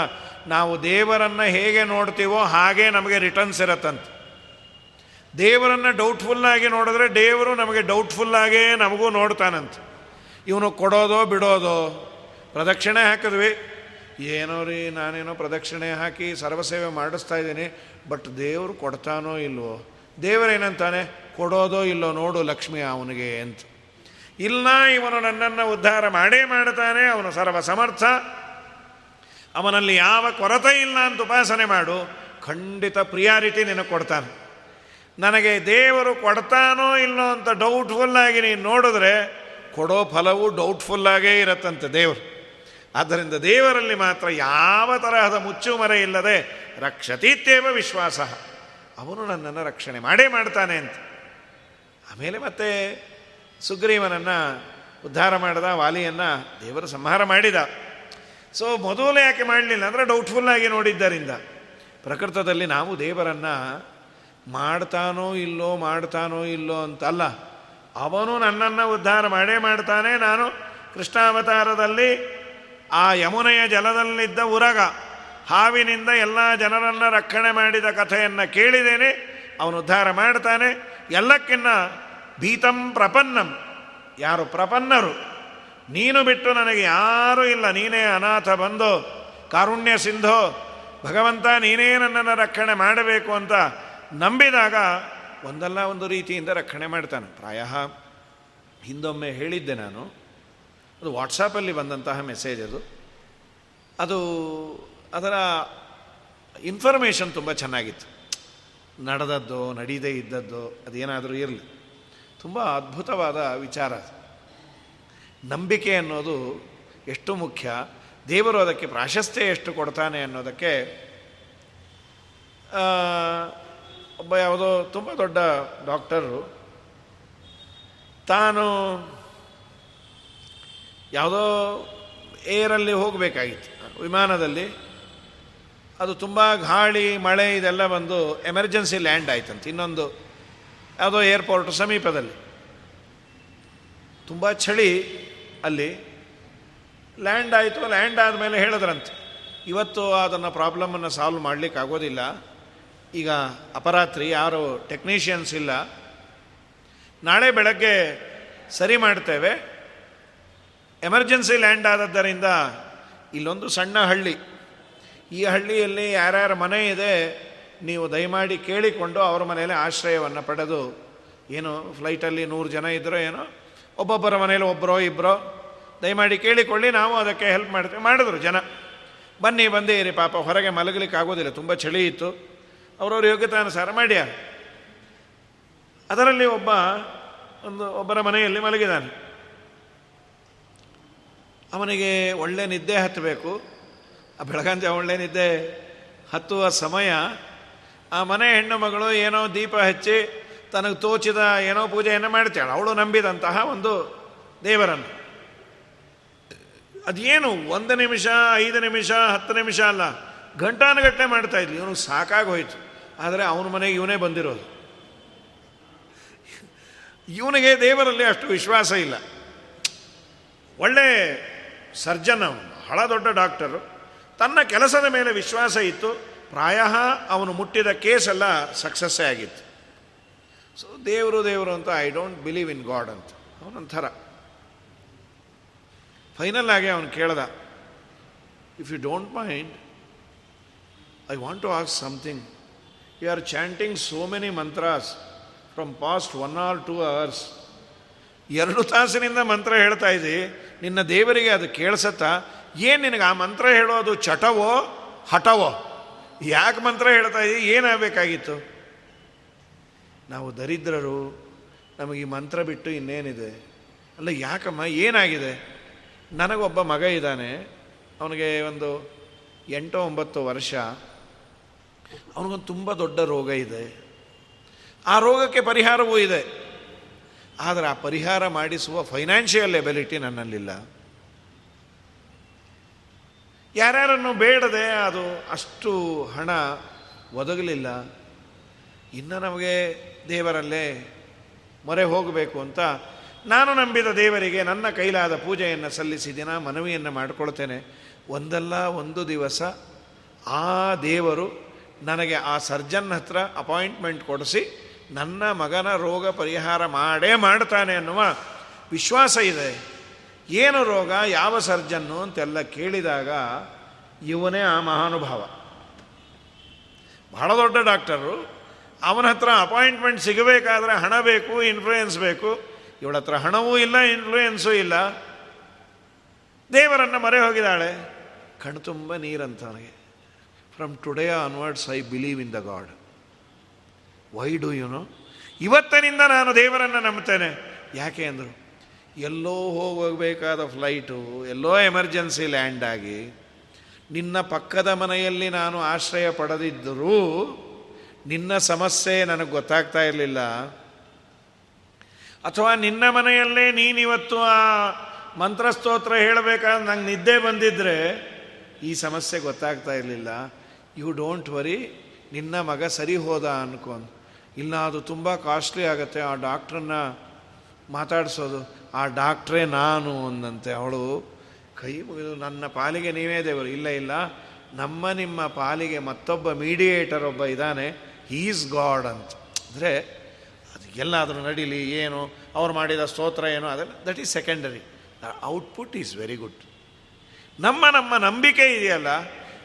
ನಾವು ದೇವರನ್ನು ಹೇಗೆ ನೋಡ್ತೀವೋ ಹಾಗೆ ನಮಗೆ ರಿಟರ್ನ್ಸ್ ಇರತ್ತಂತೆ. ದೇವರನ್ನು ಡೌಟ್ಫುಲ್ಲಾಗಿ ನೋಡಿದ್ರೆ ದೇವರು ನಮಗೆ ಡೌಟ್ಫುಲ್ಲಾಗೇ ನಮಗೂ ನೋಡ್ತಾನಂತೆ. ಇವನು ಕೊಡೋದೋ ಬಿಡೋದೋ ಪ್ರದಕ್ಷಿಣೆ ಹಾಕಿದ್ವಿ. ಏನೋ ರೀ, ನಾನೇನೋ ಪ್ರದಕ್ಷಿಣೆ ಹಾಕಿ ಸರ್ವಸೇವೆ ಮಾಡಿಸ್ತಾ ಇದ್ದೀನಿ ಬಟ್ ದೇವರು ಕೊಡ್ತಾನೋ ಇಲ್ವೋ? ದೇವರೇನಂತಾನೆ? ಕೊಡೋದೋ ಇಲ್ಲೋ ನೋಡು ಲಕ್ಷ್ಮಿ ಅವನಿಗೆ ಅಂತ. ಇಲ್ಲ ಇವನು ನನ್ನನ್ನು ಉದ್ಧಾರ ಮಾಡೇ ಮಾಡ್ತಾನೆ, ಅವನು ಸರ್ವ ಸಮರ್ಥ ಅವನಲ್ಲಿ ಯಾವ ಕೊರತೆ ಇಲ್ಲ ಅಂತ ಉಪಾಸನೆ ಮಾಡು. ಖಂಡಿತ ಪ್ರಿಯಾರಿಟಿ ನಿನಗೆ ಕೊಡ್ತಾನೆ. ನನಗೆ ದೇವರು ಕೊಡ್ತಾನೋ ಇಲ್ಲೋ ಅಂತ ಡೌಟ್ಫುಲ್ಲಾಗಿ ನೀನು ನೋಡಿದ್ರೆ ಕೊಡೋ ಫಲವು ಡೌಟ್ಫುಲ್ಲಾಗೇ ಇರತ್ತಂತೆ ದೇವರು. ಆದ್ದರಿಂದ ದೇವರಲ್ಲಿ ಮಾತ್ರ ಯಾವ ತರಹದ ಮುಚ್ಚುಮರೆ ಇಲ್ಲದೆ ರಕ್ಷತೀತ್ಯೇವ ವಿಶ್ವಾಸ. ಅವನು ನನ್ನನ್ನು ರಕ್ಷಣೆ ಮಾಡೇ ಮಾಡ್ತಾನೆ ಅಂತ. ಆಮೇಲೆ ಮತ್ತೆ ಸುಗ್ರೀವನನ್ನು ಉದ್ಧಾರ ಮಾಡಿದ, ವಾಲಿಯನ್ನು ದೇವರು ಸಂಹಾರ ಮಾಡಿದ. ಸೊ ಮೊದಲು ಯಾಕೆ ಮಾಡಲಿಲ್ಲ ಅಂದರೆ ಡೌಟ್ಫುಲ್ಲಾಗಿ ನೋಡಿದ್ದರಿಂದ. ಪ್ರಕೃತದಲ್ಲಿ ನಾವು ದೇವರನ್ನು ಮಾಡ್ತಾನೋ ಇಲ್ಲೋ ಮಾಡ್ತಾನೋ ಇಲ್ಲೋ ಅಂತಲ್ಲ ಅವನು ನನ್ನನ್ನು ಉದ್ಧಾರ ಮಾಡೇ ಮಾಡ್ತಾನೆ ನಾನು ಕೃಷ್ಣಾವತಾರದಲ್ಲಿ, ಆ ಯಮುನೆಯ ಜಲದಲ್ಲಿದ್ದ ಉರಗ, ಹಾವಿನಿಂದ ಎಲ್ಲ ಜನರನ್ನು ರಕ್ಷಣೆ ಮಾಡಿದ ಕಥೆಯನ್ನು ಕೇಳಿದ್ದೇನೆ, ಅವನು ಉದ್ಧಾರ ಮಾಡ್ತಾನೆ. ಎಲ್ಲಕ್ಕಿನ್ನ ಭೀತಂ ಪ್ರಪನ್ನಂ. ಯಾರು ಪ್ರಪನ್ನರು? ನೀನು ಬಿಟ್ಟು ನನಗೆ ಯಾರೂ ಇಲ್ಲ. ನೀನೇ ಅನಾಥ, ಬಂದು ಕಾರುಣ್ಯ ಸಿಂಧೋ, ಭಗವಂತ ನೀನೇ ನನ್ನನ್ನು ರಕ್ಷಣೆ ಮಾಡಬೇಕು ಅಂತ ನಂಬಿದಾಗ ಒಂದಲ್ಲ ಒಂದು ರೀತಿಯಿಂದ ರಕ್ಷಣೆ ಮಾಡ್ತಾನೆ. ಪ್ರಾಯ ಹಿಂದೊಮ್ಮೆ ಹೇಳಿದ್ದೆ ನಾನು. ಅದು ವಾಟ್ಸಾಪಲ್ಲಿ ಬಂದಂತಹ ಮೆಸೇಜ್ ಅದು. ಅದು ಅದರ ಇನ್ಫಾರ್ಮೇಷನ್ ತುಂಬ ಚೆನ್ನಾಗಿತ್ತು. ನಡೆದದ್ದು, ನಡೀದೇ ಇದ್ದದ್ದು, ಅದೇನಾದರೂ ಇರಲಿ. ತುಂಬ ಅದ್ಭುತವಾದ ವಿಚಾರ ನಂಬಿಕೆ ಅನ್ನೋದು ಎಷ್ಟು ಮುಖ್ಯ? ದೇವರು ಅದಕ್ಕೆ ಪ್ರಾಶಸ್ತ್ಯ ಎಷ್ಟು ಕೊಡ್ತಾನೆ ಅನ್ನೋದಕ್ಕೆ ಒಬ್ಬ ಯಾವುದೋ ತುಂಬ ದೊಡ್ಡ ಡಾಕ್ಟರು, ತಾನು ಯಾವುದೋ ಏರಲ್ಲಿ ಹೋಗಬೇಕಾಗಿತ್ತು, ವಿಮಾನದಲ್ಲಿ. ಅದು ತುಂಬ ಗಾಳಿ, ಮಳೆ, ಇದೆಲ್ಲ ಬಂದು ಎಮರ್ಜೆನ್ಸಿ ಲ್ಯಾಂಡ್ ಆಯ್ತಂತೆ. ಇನ್ನೊಂದು ಯಾವುದೋ ಏರ್ಪೋರ್ಟ್ ಸಮೀಪದಲ್ಲಿ. ತುಂಬ ಚಳಿ ಅಲ್ಲಿ ಲ್ಯಾಂಡ್ ಆಯಿತು, ಲ್ಯಾಂಡ್ ಆದಮೇಲೆ ಹೇಳಿದ್ರಂತೆ. ಇವತ್ತು ಅದನ್ನು ಪ್ರಾಬ್ಲಮನ್ನು ಸಾಲ್ವ್ ಮಾಡಲಿಕ್ಕೆ ಆಗೋದಿಲ್ಲ. ಈಗ ಅಪರಾತ್ರಿ, ಯಾರು ಟೆಕ್ನಿಷಿಯನ್ಸ್ ಇಲ್ಲ. ನಾಳೆ ಬೆಳಗ್ಗೆ ಸರಿ ಮಾಡ್ತೇವೆ. ಎಮರ್ಜೆನ್ಸಿ ಲ್ಯಾಂಡ್ ಆದದ್ದರಿಂದ ಇಲ್ಲೊಂದು ಸಣ್ಣ ಹಳ್ಳಿ. ಈ ಹಳ್ಳಿಯಲ್ಲಿ ಯಾರ್ಯಾರ ಮನೆ ಇದೆ, ನೀವು ದಯಮಾಡಿ ಕೇಳಿಕೊಂಡು ಅವರ ಮನೆಯಲ್ಲಿ ಆಶ್ರಯವನ್ನು ಪಡೆದು, ಏನು ಫ್ಲೈಟಲ್ಲಿ ನೂರು ಜನ ಇದ್ದರೋ ಏನೋ ಒಬ್ಬೊಬ್ಬರ ಮನೇಲಿ ಒಬ್ಬರೋ ಇಬ್ಬರೋ ದಯಮಾಡಿ ಕೇಳಿಕೊಳ್ಳಿ, ನಾವು ಅದಕ್ಕೆ ಹೆಲ್ಪ್ ಮಾಡ್ತೀವಿ. ಮಾಡಿದ್ರು ಜನ. ಬನ್ನಿ, ಬಂದೇ ಪಾಪ ಹೊರಗೆ ಮಲಗಲಿಕ್ಕೆ ಆಗೋದಿಲ್ಲ, ತುಂಬ ಚಳಿ ಇತ್ತು. ಅವರವ್ರ ಯೋಗ್ಯತಾನುಸಾರ ಮಾಡ್ಯಾರ. ಅದರಲ್ಲಿ ಒಬ್ಬ ಒಂದು ಒಬ್ಬರ ಮನೆಯಲ್ಲಿ ಮಲಗಿದ್ದಾನೆ ಅವನಿಗೆ ಒಳ್ಳೆ ನಿದ್ದೆ ಹತ್ತಬೇಕು. ಆ ಬೆಳಗಾಂಜ ಒಳ್ಳೆ ನಿದ್ದೆ ಹತ್ತುವ ಸಮಯ. ಆ ಮನೆ ಹೆಣ್ಣು ಮಗಳು ಏನೋ ದೀಪ ಹಚ್ಚಿ ತನಗೆ ತೋಚಿದ ಏನೋ ಪೂಜೆಯನ್ನು ಮಾಡ್ತಾಳೆ ಅವಳು ನಂಬಿದಂತಹ ಒಂದು ದೇವರನ್ನು. ಅದೇನು? ಒಂದು ನಿಮಿಷ, ಐದು ನಿಮಿಷ, ಹತ್ತು ನಿಮಿಷ ಅಲ್ಲ. ಗಂಟಾನುಗಟ್ಟಲೆ ಮಾಡ್ತಾ ಇದ್ಲಿ. ಇವನು ಸಾಕಾಗೋಯ್ತು ಆದರೆ ಅವನ ಮನೆಗೆ ಇವನೇ ಬಂದಿರೋದು. ಇವನಿಗೆ ದೇವರಲ್ಲಿ ಅಷ್ಟು ವಿಶ್ವಾಸ ಇಲ್ಲ. ಒಳ್ಳೆ ಸರ್ಜನ್ ಅವನು. ಬಹಳ ದೊಡ್ಡ ಡಾಕ್ಟರು. ತನ್ನ ಕೆಲಸದ ಮೇಲೆ ವಿಶ್ವಾಸ ಇತ್ತು. ಪ್ರಾಯ ಅವನು ಮುಟ್ಟಿದ ಕೇಸೆಲ್ಲ ಸಕ್ಸಸ್ಸೇ ಆಗಿತ್ತು. ಸೊ ದೇವರು ದೇವರು ಅಂತ I don't believe in God ಅಂತ. ಅವನೊಂಥರ. ಫೈನಲ್ ಆಗಿ ಅವನು ಕೇಳ್ದ if you don't mind I want to ask something you are chanting so many mantras from past one or two hours ಎರಡು ತಾಸಿನಿಂದ ಮಂತ್ರ ಹೇಳ್ತಾ ಇದ್ದಿ. ನಿನ್ನ ದೇವರಿಗೆ ಅದು ಕೇಳಿಸತ್ತಾ? ಏನು ನಿನಗೆ ಆ ಮಂತ್ರ ಹೇಳೋದು ಚಟವೋ, ಹಠವೋ? ಯಾಕೆ ಮಂತ್ರ ಹೇಳ್ತಾ ಇದ್ದೀವಿ ಏನಾಗಬೇಕಾಗಿತ್ತು ನಾವು ದರಿದ್ರರು, ನಮಗೆ ಈ ಮಂತ್ರ ಬಿಟ್ಟು ಇನ್ನೇನಿದೆ? ಅಲ್ಲ, ಯಾಕಮ್ಮ? ಏನಾಗಿದೆ? ನನಗೊಬ್ಬ ಮಗ ಇದ್ದಾನೆ, ಅವನಿಗೆ ಒಂದು ಎಂಟು ಒಂಬತ್ತು ವರ್ಷ. ಅವನಿಗೊಂದು ತುಂಬ ದೊಡ್ಡ ರೋಗ ಇದೆ. ಆ ರೋಗಕ್ಕೆ ಪರಿಹಾರವೂ ಇದೆ. ಆದರೆ ಆ ಪರಿಹಾರ ಮಾಡಿಸುವ ಫೈನಾನ್ಷಿಯಲ್ ಎಬಿಲಿಟಿ ನನ್ನಲ್ಲಿಲ್ಲ. ಯಾರ್ಯಾರನ್ನು ಬೇಡದೆ ಅದು ಅಷ್ಟು ಹಣ ಒದಗಲಿಲ್ಲ. ಇನ್ನು ನಮಗೆ ದೇವರಲ್ಲೇ ಮೊರೆ ಹೋಗಬೇಕು ಅಂತ ನಾನು ನಂಬಿದ ದೇವರಿಗೆ ನನ್ನ ಕೈಲಾದ ಪೂಜೆಯನ್ನು ಸಲ್ಲಿಸಿ ದಿನ ಮನವಿಯನ್ನು ಮಾಡಿಕೊಳ್ತೇನೆ. ಒಂದಲ್ಲ ಒಂದು ದಿವಸ ಆ ದೇವರು ನನಗೆ ಆ ಸರ್ಜನ್ ಹತ್ರ ಅಪಾಯಿಂಟ್ಮೆಂಟ್ ಕೊಡಿಸಿ ನನ್ನ ಮಗನ ರೋಗ ಪರಿಹಾರ ಮಾಡೇ ಮಾಡ್ತಾನೆ ಅನ್ನುವ ವಿಶ್ವಾಸ ಇದೆ. ಏನು ರೋಗ, ಯಾವ ಸರ್ಜನ್ನು ಅಂತೆಲ್ಲ ಕೇಳಿದಾಗ ಇವನೇ ಆ ಮಹಾನುಭಾವ. ಬಹಳ ದೊಡ್ಡ ಡಾಕ್ಟರು. ಅವನ ಹತ್ರ ಅಪಾಯಿಂಟ್ಮೆಂಟ್ ಸಿಗಬೇಕಾದ್ರೆ ಹಣ ಬೇಕು ಇನ್ಫ್ಲೂಯೆನ್ಸ್ ಬೇಕು. ಇವಳ ಹತ್ರ ಹಣವೂ ಇಲ್ಲ ಇನ್ಫ್ಲೂಯೆನ್ಸೂ ಇಲ್ಲ. ದೇವರನ್ನು ಮರೆ ಹೋಗಿದ್ದಾಳೆ. ಕಣ್ತುಂಬ ನೀರಂತ ನನಗೆ from today onwards I believe in the God why do you know ಇವತ್ತಿನಿಂದ ನಾನು ದೇವರನ್ನು ನಂಬ್ತೇನೆ ಯಾಕೆ ಅಂದರು? ಎಲ್ಲೋ ಹೋಗಬೇಕಾದ ಫ್ಲೈಟು ಎಲ್ಲೋ ಎಮರ್ಜೆನ್ಸಿ ಲ್ಯಾಂಡ್ ಆಗಿ ನಿನ್ನ ಪಕ್ಕದ ಮನೆಯಲ್ಲಿ ನಾನು ಆಶ್ರಯ ಪಡೆದಿದ್ದರೂ ನಿನ್ನ ಸಮಸ್ಯೆ ನನಗೆ ಗೊತ್ತಾಗ್ತಾ ಇರಲಿಲ್ಲ. ಅಥವಾ ನಿನ್ನ ಮನೆಯಲ್ಲೇ ನೀನಿವತ್ತು ಆ ಮಂತ್ರಸ್ತೋತ್ರ ಹೇಳಬೇಕಾದ್ರೆ ನಂಗೆ ನಿದ್ದೆ ಬಂದಿದ್ದರೆ ಈ ಸಮಸ್ಯೆ ಗೊತ್ತಾಗ್ತಾ ಇರಲಿಲ್ಲ. ಯು ಡೋಂಟ್ ವರಿ ನಿನ್ನ ಮಗ ಸರಿ ಹೋದ ಅನ್ಕೊಂಡು ಇಲ್ಲ ಅದು ತುಂಬ ಕಾಸ್ಟ್ಲಿ ಆಗುತ್ತೆ ಆ ಡಾಕ್ಟ್ರನ್ನ ಮಾತಾಡಿಸೋದು. ಆ ಡಾಕ್ಟ್ರೇ ನಾನು ಅಂದಂತೆ ಅವಳು ಕೈ ಮುಗಿದು, ನನ್ನ ಪಾಲಿಗೆ ನೀವೇ ದೇವರು. ಇಲ್ಲ ಇಲ್ಲ, ನಮ್ಮ ನಿಮ್ಮ ಪಾಲಿಗೆ ಮತ್ತೊಬ್ಬ ಮೀಡಿಯೇಟರ್ ಒಬ್ಬ ಇದ್ದಾನೆ. ಹೀಸ್ ಗಾಡ್ ಅಂತ. ಅಂದರೆ ಅದು ಎಲ್ಲಾದರೂ ನಡೀಲಿ, ಏನು, ಅವ್ರು ಮಾಡಿದ ಸ್ತೋತ್ರ ಏನು, ಅದೆಲ್ಲ that is secondary output is very good ನಮ್ಮ ನಮ್ಮ ನಂಬಿಕೆ ಇದೆಯಲ್ಲ,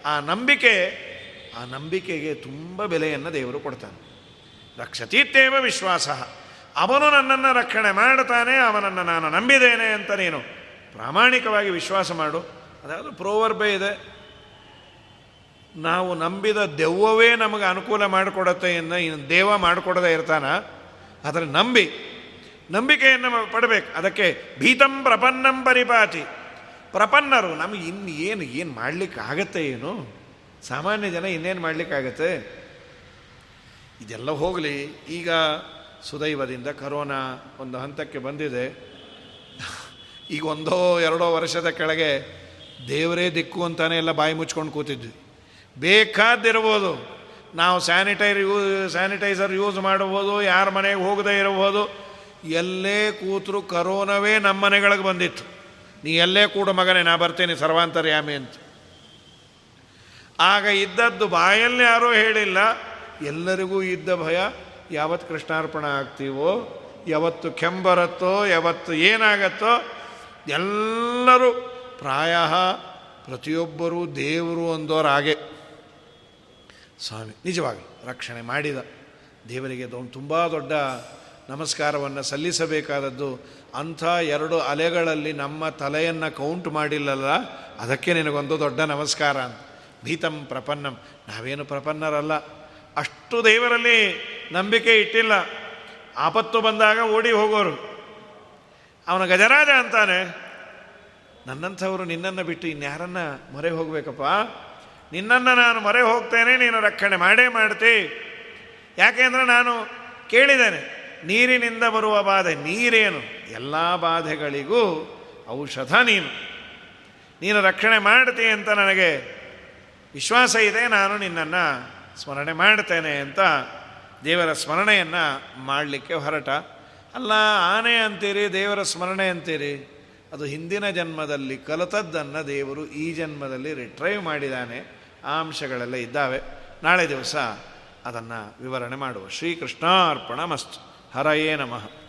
ಆ ನಂಬಿಕೆ, ಆ ನಂಬಿಕೆಗೆ ತುಂಬ ಬೆಲೆಯನ್ನು ದೇವರು ಕೊಡ್ತಾನೆ. ರಕ್ಷತೀತ್ತೇವ ವಿಶ್ವಾಸ. ಅವನು ನನ್ನನ್ನು ರಕ್ಷಣೆ ಮಾಡ್ತಾನೆ, ಅವನನ್ನು ನಾನು ನಂಬಿದ್ದೇನೆ ಅಂತ ನೀನು ಪ್ರಾಮಾಣಿಕವಾಗಿ ವಿಶ್ವಾಸ ಮಾಡು. ಅದಾದರೂ ಪ್ರೋವರ್ಬೆ ಇದೆ. ನಾವು ನಂಬಿದ ದೆವ್ವವೇ ನಮಗೆ ಅನುಕೂಲ ಮಾಡಿಕೊಡತ್ತೆ ಎಂದ ಇನ್ನು ದೇವ ಮಾಡಿಕೊಡದೆ ಇರ್ತಾನ, ಆದರೆ ನಂಬಿ, ನಂಬಿಕೆಯನ್ನು ಪಡಬೇಕು. ಅದಕ್ಕೆ ಭೀತಂ ಪ್ರಪನ್ನಂ ಪರಿಪಾತಿ. ಪ್ರಪನ್ನರು ನಮಗೆ ಇನ್ನು ಏನು ಏನು ಮಾಡಲಿಕ್ಕೆ ಆಗತ್ತೆ ಏನು? ಸಾಮಾನ್ಯ ಜನ ಇನ್ನೇನು ಮಾಡಲಿಕ್ಕಾಗತ್ತೆ ಇದೆಲ್ಲ ಹೋಗಲಿ. ಈಗ ಸುದೈವದಿಂದ ಕರೋನಾ ಒಂದು ಹಂತಕ್ಕೆ ಬಂದಿದೆ. ಈಗ ಒಂದೋ ಎರಡೋ ವರ್ಷದ ಕೆಳಗೆ ದೇವರೇ ದಿಕ್ಕು ಅಂತಾನೆ ಎಲ್ಲ ಬಾಯಿ ಮುಚ್ಕೊಂಡು ಕೂತಿದ್ವಿ. ಬೇಕಾದಿರ್ಬೋದು ನಾವು ಸ್ಯಾನಿಟೈರ್ ಯೂ ಸ್ಯಾನಿಟೈಸರ್ ಯೂಸ್ ಮಾಡ್ಬೋದು ಯಾರ ಮನೆಗೆ ಹೋಗದೇ ಇರಬಹುದು. ಎಲ್ಲೇ ಕೂತರು ಕರೋನವೇ ನಮ್ಮ ಮನೆಗಳಿಗೆ ಬಂದಿತ್ತು. ನೀ ಎಲ್ಲೇ ಕೂಡ ಮಗನೇ, ನಾ ಬರ್ತೇನೆ ಸರ್ವಾಂತರ್ಯಾಮಿ ಅಂತ. ಆಗ ಇದ್ದದ್ದು ಬಾಯಲ್ಲಿ ಯಾರೂ ಹೇಳಿಲ್ಲ. ಎಲ್ಲರಿಗೂ ಇದ್ದ ಭಯ ಯಾವತ್ತು ಕೃಷ್ಣಾರ್ಪಣ ಆಗ್ತೀವೋ, ಯಾವತ್ತು ಕೆಂಬರತ್ತೋ, ಯಾವತ್ತು ಏನಾಗತ್ತೋ, ಎಲ್ಲರೂ ಪ್ರಾಯ ಪ್ರತಿಯೊಬ್ಬರೂ ದೇವರು ಅಂದೋರು ಹಾಗೆ ಸ್ವಾಮಿ, ನಿಜವಾಗಿ ರಕ್ಷಣೆ ಮಾಡಿದ. ದೇವರಿಗೆ ತುಂಬ ದೊಡ್ಡ ನಮಸ್ಕಾರವನ್ನು ಸಲ್ಲಿಸಬೇಕಾದದ್ದು, ಅಂಥ ಎರಡು ಅಲೆಗಳಲ್ಲಿ ನಮ್ಮ ತಲೆಯನ್ನು ಕೌಂಟ್ ಮಾಡಿಲ್ಲಲ್ಲ, ಅದಕ್ಕೆ ನಿನಗೊಂದು ದೊಡ್ಡ ನಮಸ್ಕಾರ ಅಂತ. ಭೀತಂ ಪ್ರಪನ್ನಂ. ನಾವೇನು ಪ್ರಪನ್ನರಲ್ಲ. ಅಷ್ಟು ದೇವರಲ್ಲಿ ನಂಬಿಕೆ ಇಟ್ಟಿಲ್ಲ. ಆಪತ್ತು ಬಂದಾಗ ಓಡಿ ಹೋಗೋರು. ಅವನ ಗಜರಾಜ ಅಂತಾನೆ. ನನ್ನಂಥವರು ನಿನ್ನನ್ನು ಬಿಟ್ಟು ಇನ್ಯಾರನ್ನ ಮೊರೆ ಹೋಗಬೇಕಪ್ಪ? ನಿನ್ನನ್ನು ನಾನು ಮೊರೆ ಹೋಗ್ತೇನೆ, ನೀನು ರಕ್ಷಣೆ ಮಾಡೇ ಮಾಡ್ತಿ. ಯಾಕೆಂದರೆ ನಾನು ಕೇಳಿದ್ದೇನೆ, ನೀರಿನಿಂದ ಬರುವ ಬಾಧೆ ನೀರೇನು? ಎಲ್ಲ ಬಾಧೆಗಳಿಗೂ ಔಷಧ ನೀನು. ನೀನು ರಕ್ಷಣೆ ಮಾಡ್ತಿ ಅಂತ ನನಗೆ ವಿಶ್ವಾಸ ಇದೆ, ನಾನು ನಿನ್ನನ್ನು ಸ್ಮರಣೆ ಮಾಡ್ತೇನೆ ಅಂತ ದೇವರ ಸ್ಮರಣೆಯನ್ನು ಮಾಡಲಿಕ್ಕೆ ಹೊರಟ. ಅಲ್ಲ, ಆನೆ ಅಂತೀರಿ, ದೇವರ ಸ್ಮರಣೆ ಅಂತೀರಿ? ಅದು ಹಿಂದಿನ ಜನ್ಮದಲ್ಲಿ ಕಲಿತದ್ದನ್ನು ದೇವರು ಈ ಜನ್ಮದಲ್ಲಿ ರಿಟ್ರೈವ್ ಮಾಡಿದ್ದಾನೆ. ಅಂಶಗಳೆಲ್ಲ ಇದ್ದಾವೆ. ನಾಳೆ ದಿವಸ ಅದನ್ನು ವಿವರಣೆ ಮಾಡುವ. ಶ್ರೀಕೃಷ್ಣಾರ್ಪಣ ಮಸ್ತು ಹರಯೇ ನಮಃ.